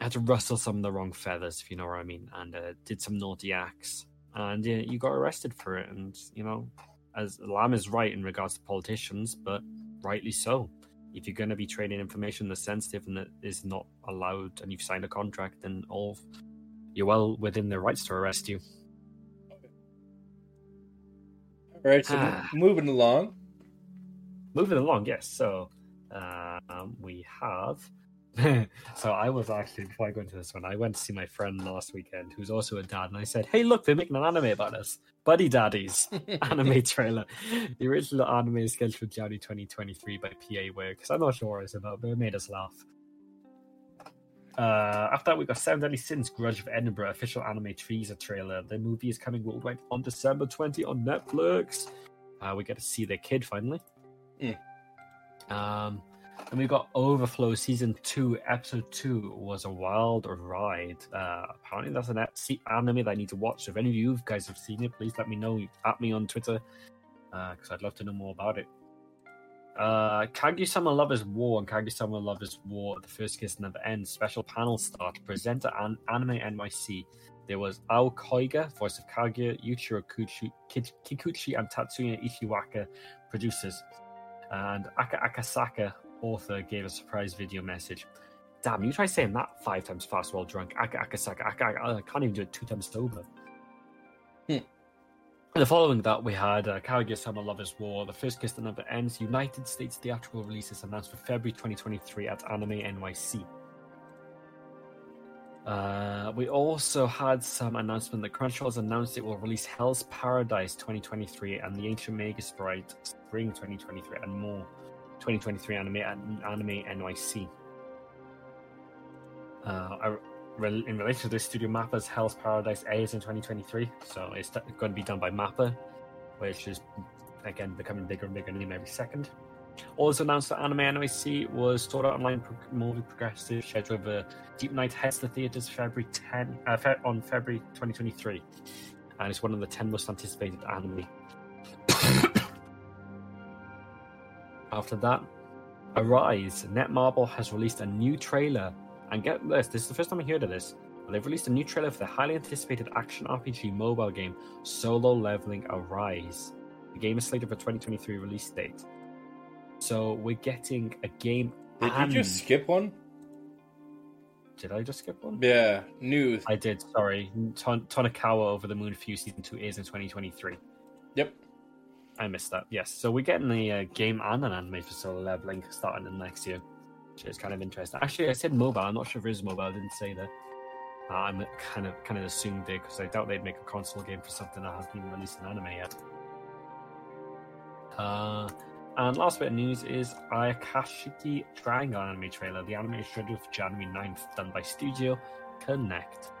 Speaker 2: had to rustle some of the wrong feathers, if you know what I mean, and uh, did some naughty acts, and uh, you got arrested for it. And you know, as Lam is right in regards to politicians, but rightly so. If you're going to be trading information that's sensitive and that is not allowed, and you've signed a contract, then all you're well within their rights to arrest you.
Speaker 1: All right, so
Speaker 2: Ah.
Speaker 1: moving along.
Speaker 2: Moving along, yes. So um, we have. so I was actually before I go into this one, I went to see my friend last weekend, who's also a dad, and I said, "Hey, look, they're making an anime about us, Buddy Daddies anime trailer. The original anime is scheduled for January 2023 by PA Ware, because I'm not sure what it's about, but it made us laugh." Uh, after that, we got Seven Deadly Sins: Grudge of Edinburgh official anime teaser trailer. The movie is coming worldwide on December 20 on Netflix. Uh, we get to see the kid finally. Um, and we've got Overflow season two, episode two was a wild ride. Uh, apparently, that's an anime that I need to watch. If any of you guys have seen it, please let me know. At me on Twitter, because I'd love to know more about it. Uh, Kaguya-sama Lovers War and Kaguya-sama Lovers War: The First Kiss Never Ends special panel start. Presenter an Anime NYC. There was Aoi Koga, voice of Kaguya, Yuichiro Kuchi, Kikuchi, and Tatsuya Ishiwaka, producers and Aka Akasaka, author, gave a surprise video message. Damn, you try saying that five times fast while drunk. Aka Akasaka, Aka, I can't even do it two times sober.
Speaker 1: Hmm.
Speaker 2: And the following that, we had uh, Kaguya-sama Lovers War, The First Kiss That Never Ends, United States theatrical releases announced for February 2023 at Anime NYC. Uh, we also had some announcement that Crunchyroll's announced it will release Hell's Paradise 2023 and The Ancient Magus' Bride Spring 2023 and more 2023 anime and anime NYC. Uh, in relation to this, Studio Mappa's Hell's Paradise airs in 2023, so it's going to be done by Mappa, which is again becoming bigger and bigger name every second. Also announced that Anime NYC was Sword Art Online pro- movie progressive Scherzo of Deep Night heads to theaters February 10 uh, fe- on February 2023, and it's one of the 10 most anticipated anime. After that, Arise. Netmarble has released a new trailer, and get this: this is the first time I heard of this. They've released a new trailer for the highly anticipated action RPG mobile game Solo Leveling Arise. The game is slated for 2023 release date. So we're getting a game.
Speaker 1: Did
Speaker 2: and...
Speaker 1: you just skip one?
Speaker 2: Did I just skip one?
Speaker 1: Yeah, news.
Speaker 2: I did. Sorry, Ton- Tonikawa Over the Moon Few season two is in 2023.
Speaker 1: Yep.
Speaker 2: I missed that. Yes, so we're getting a uh, game and an anime for solo leveling starting in next year, which is kind of interesting. Actually, I said mobile. I'm not sure if it is mobile. I didn't say that. Uh, I'm kind of kind of assumed it because I doubt they'd make a console game for something that hasn't even released an anime yet. Uh, and last bit of news is Ayakashiki Triangle anime trailer. The anime is scheduled for January 9th, done by Studio Connect.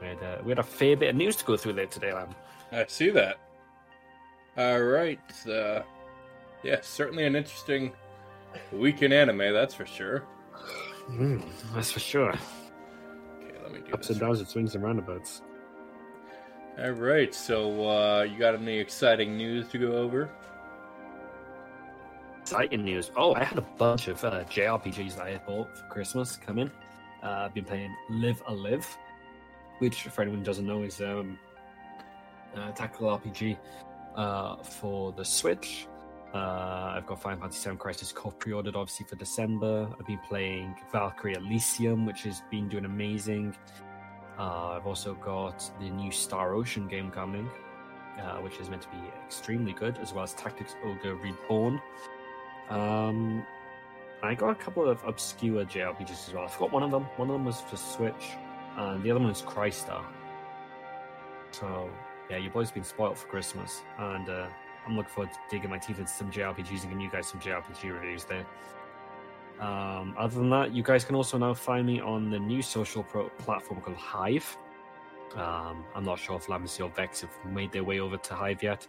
Speaker 2: We had, uh, we had a fair bit of news to go through there today, Lam.
Speaker 1: I see that. All right. Uh, yeah, certainly an interesting week in anime, that's for sure.
Speaker 2: Mm, that's for sure.
Speaker 1: Okay, let me do
Speaker 2: Ups and downs and swings and roundabouts.
Speaker 1: All right. So, uh, you got any exciting news to go over?
Speaker 2: Exciting news. Oh, I had a bunch of uh, JRPGs that I bought for Christmas come in. Uh, I've been playing Live a Live, which, for anyone who doesn't know, is um, a tactical RPG uh, for the Switch. Uh, I've got Final Fantasy VII Crisis Core pre-ordered, obviously for December. I've been playing Valkyrie Elysium, which has been doing amazing. Uh, I've also got the new Star Ocean game coming, uh, which is meant to be extremely good, as well as Tactics Ogre Reborn. Um, I got a couple of obscure JRPGs as well. I forgot one of them. One of them was for Switch, and the other one is Crystar. So yeah, your boy's been spoiled for Christmas, and uh, I'm looking forward to digging my teeth into some JRPGs and giving you guys some JRPG reviews there. Um, other than that, you guys can also now find me on the new social pro- platform called Hive. Um, I'm not sure if Lamsey or Vex have made their way over to Hive yet,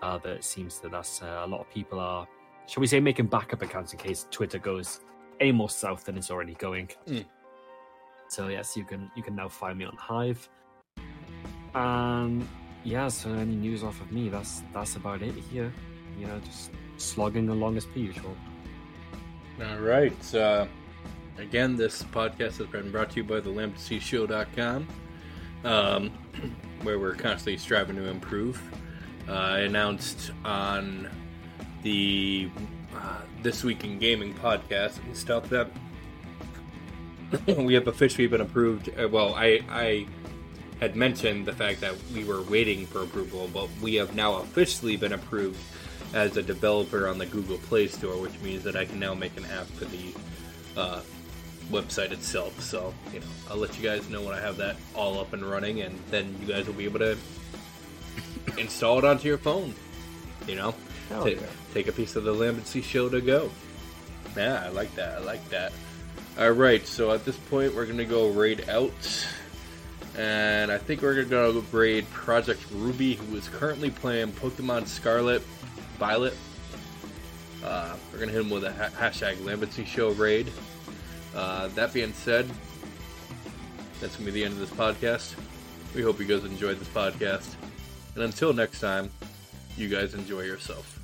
Speaker 2: uh, but it seems that that's uh, a lot of people are, shall we say, making backup accounts in case Twitter goes any more south than it's already going.
Speaker 1: Mm.
Speaker 2: So yes, you can you can now find me on Hive. And yeah, so any news off of me? That's that's about it here. You know, just slogging along as per usual.
Speaker 1: All right. Uh, again, this podcast has been brought to you by the LambencyShow.com, um, where we're constantly striving to improve. Uh, I announced on the uh, This Week in Gaming podcast and stuff that we have officially been approved. Uh, well, I, I had mentioned the fact that we were waiting for approval, but we have now officially been approved as a developer on the Google Play Store, which means that I can now make an app for the uh, website itself. So, you know, I'll let you guys know when I have that all up and running, and then you guys will be able to install it onto your phone. You know,
Speaker 2: yeah.
Speaker 1: take a piece of the Lambency show to go. Yeah, I like that. I like that. All right, so at this point, we're gonna go raid out, and I think we're gonna go raid Project Ruby, who is currently playing Pokemon Scarlet, Violet. Uh, we're gonna hit him with a ha- hashtag Lambency Show raid. Uh, that being said, that's gonna be the end of this podcast. We hope you guys enjoyed this podcast, and until next time, you guys enjoy yourself.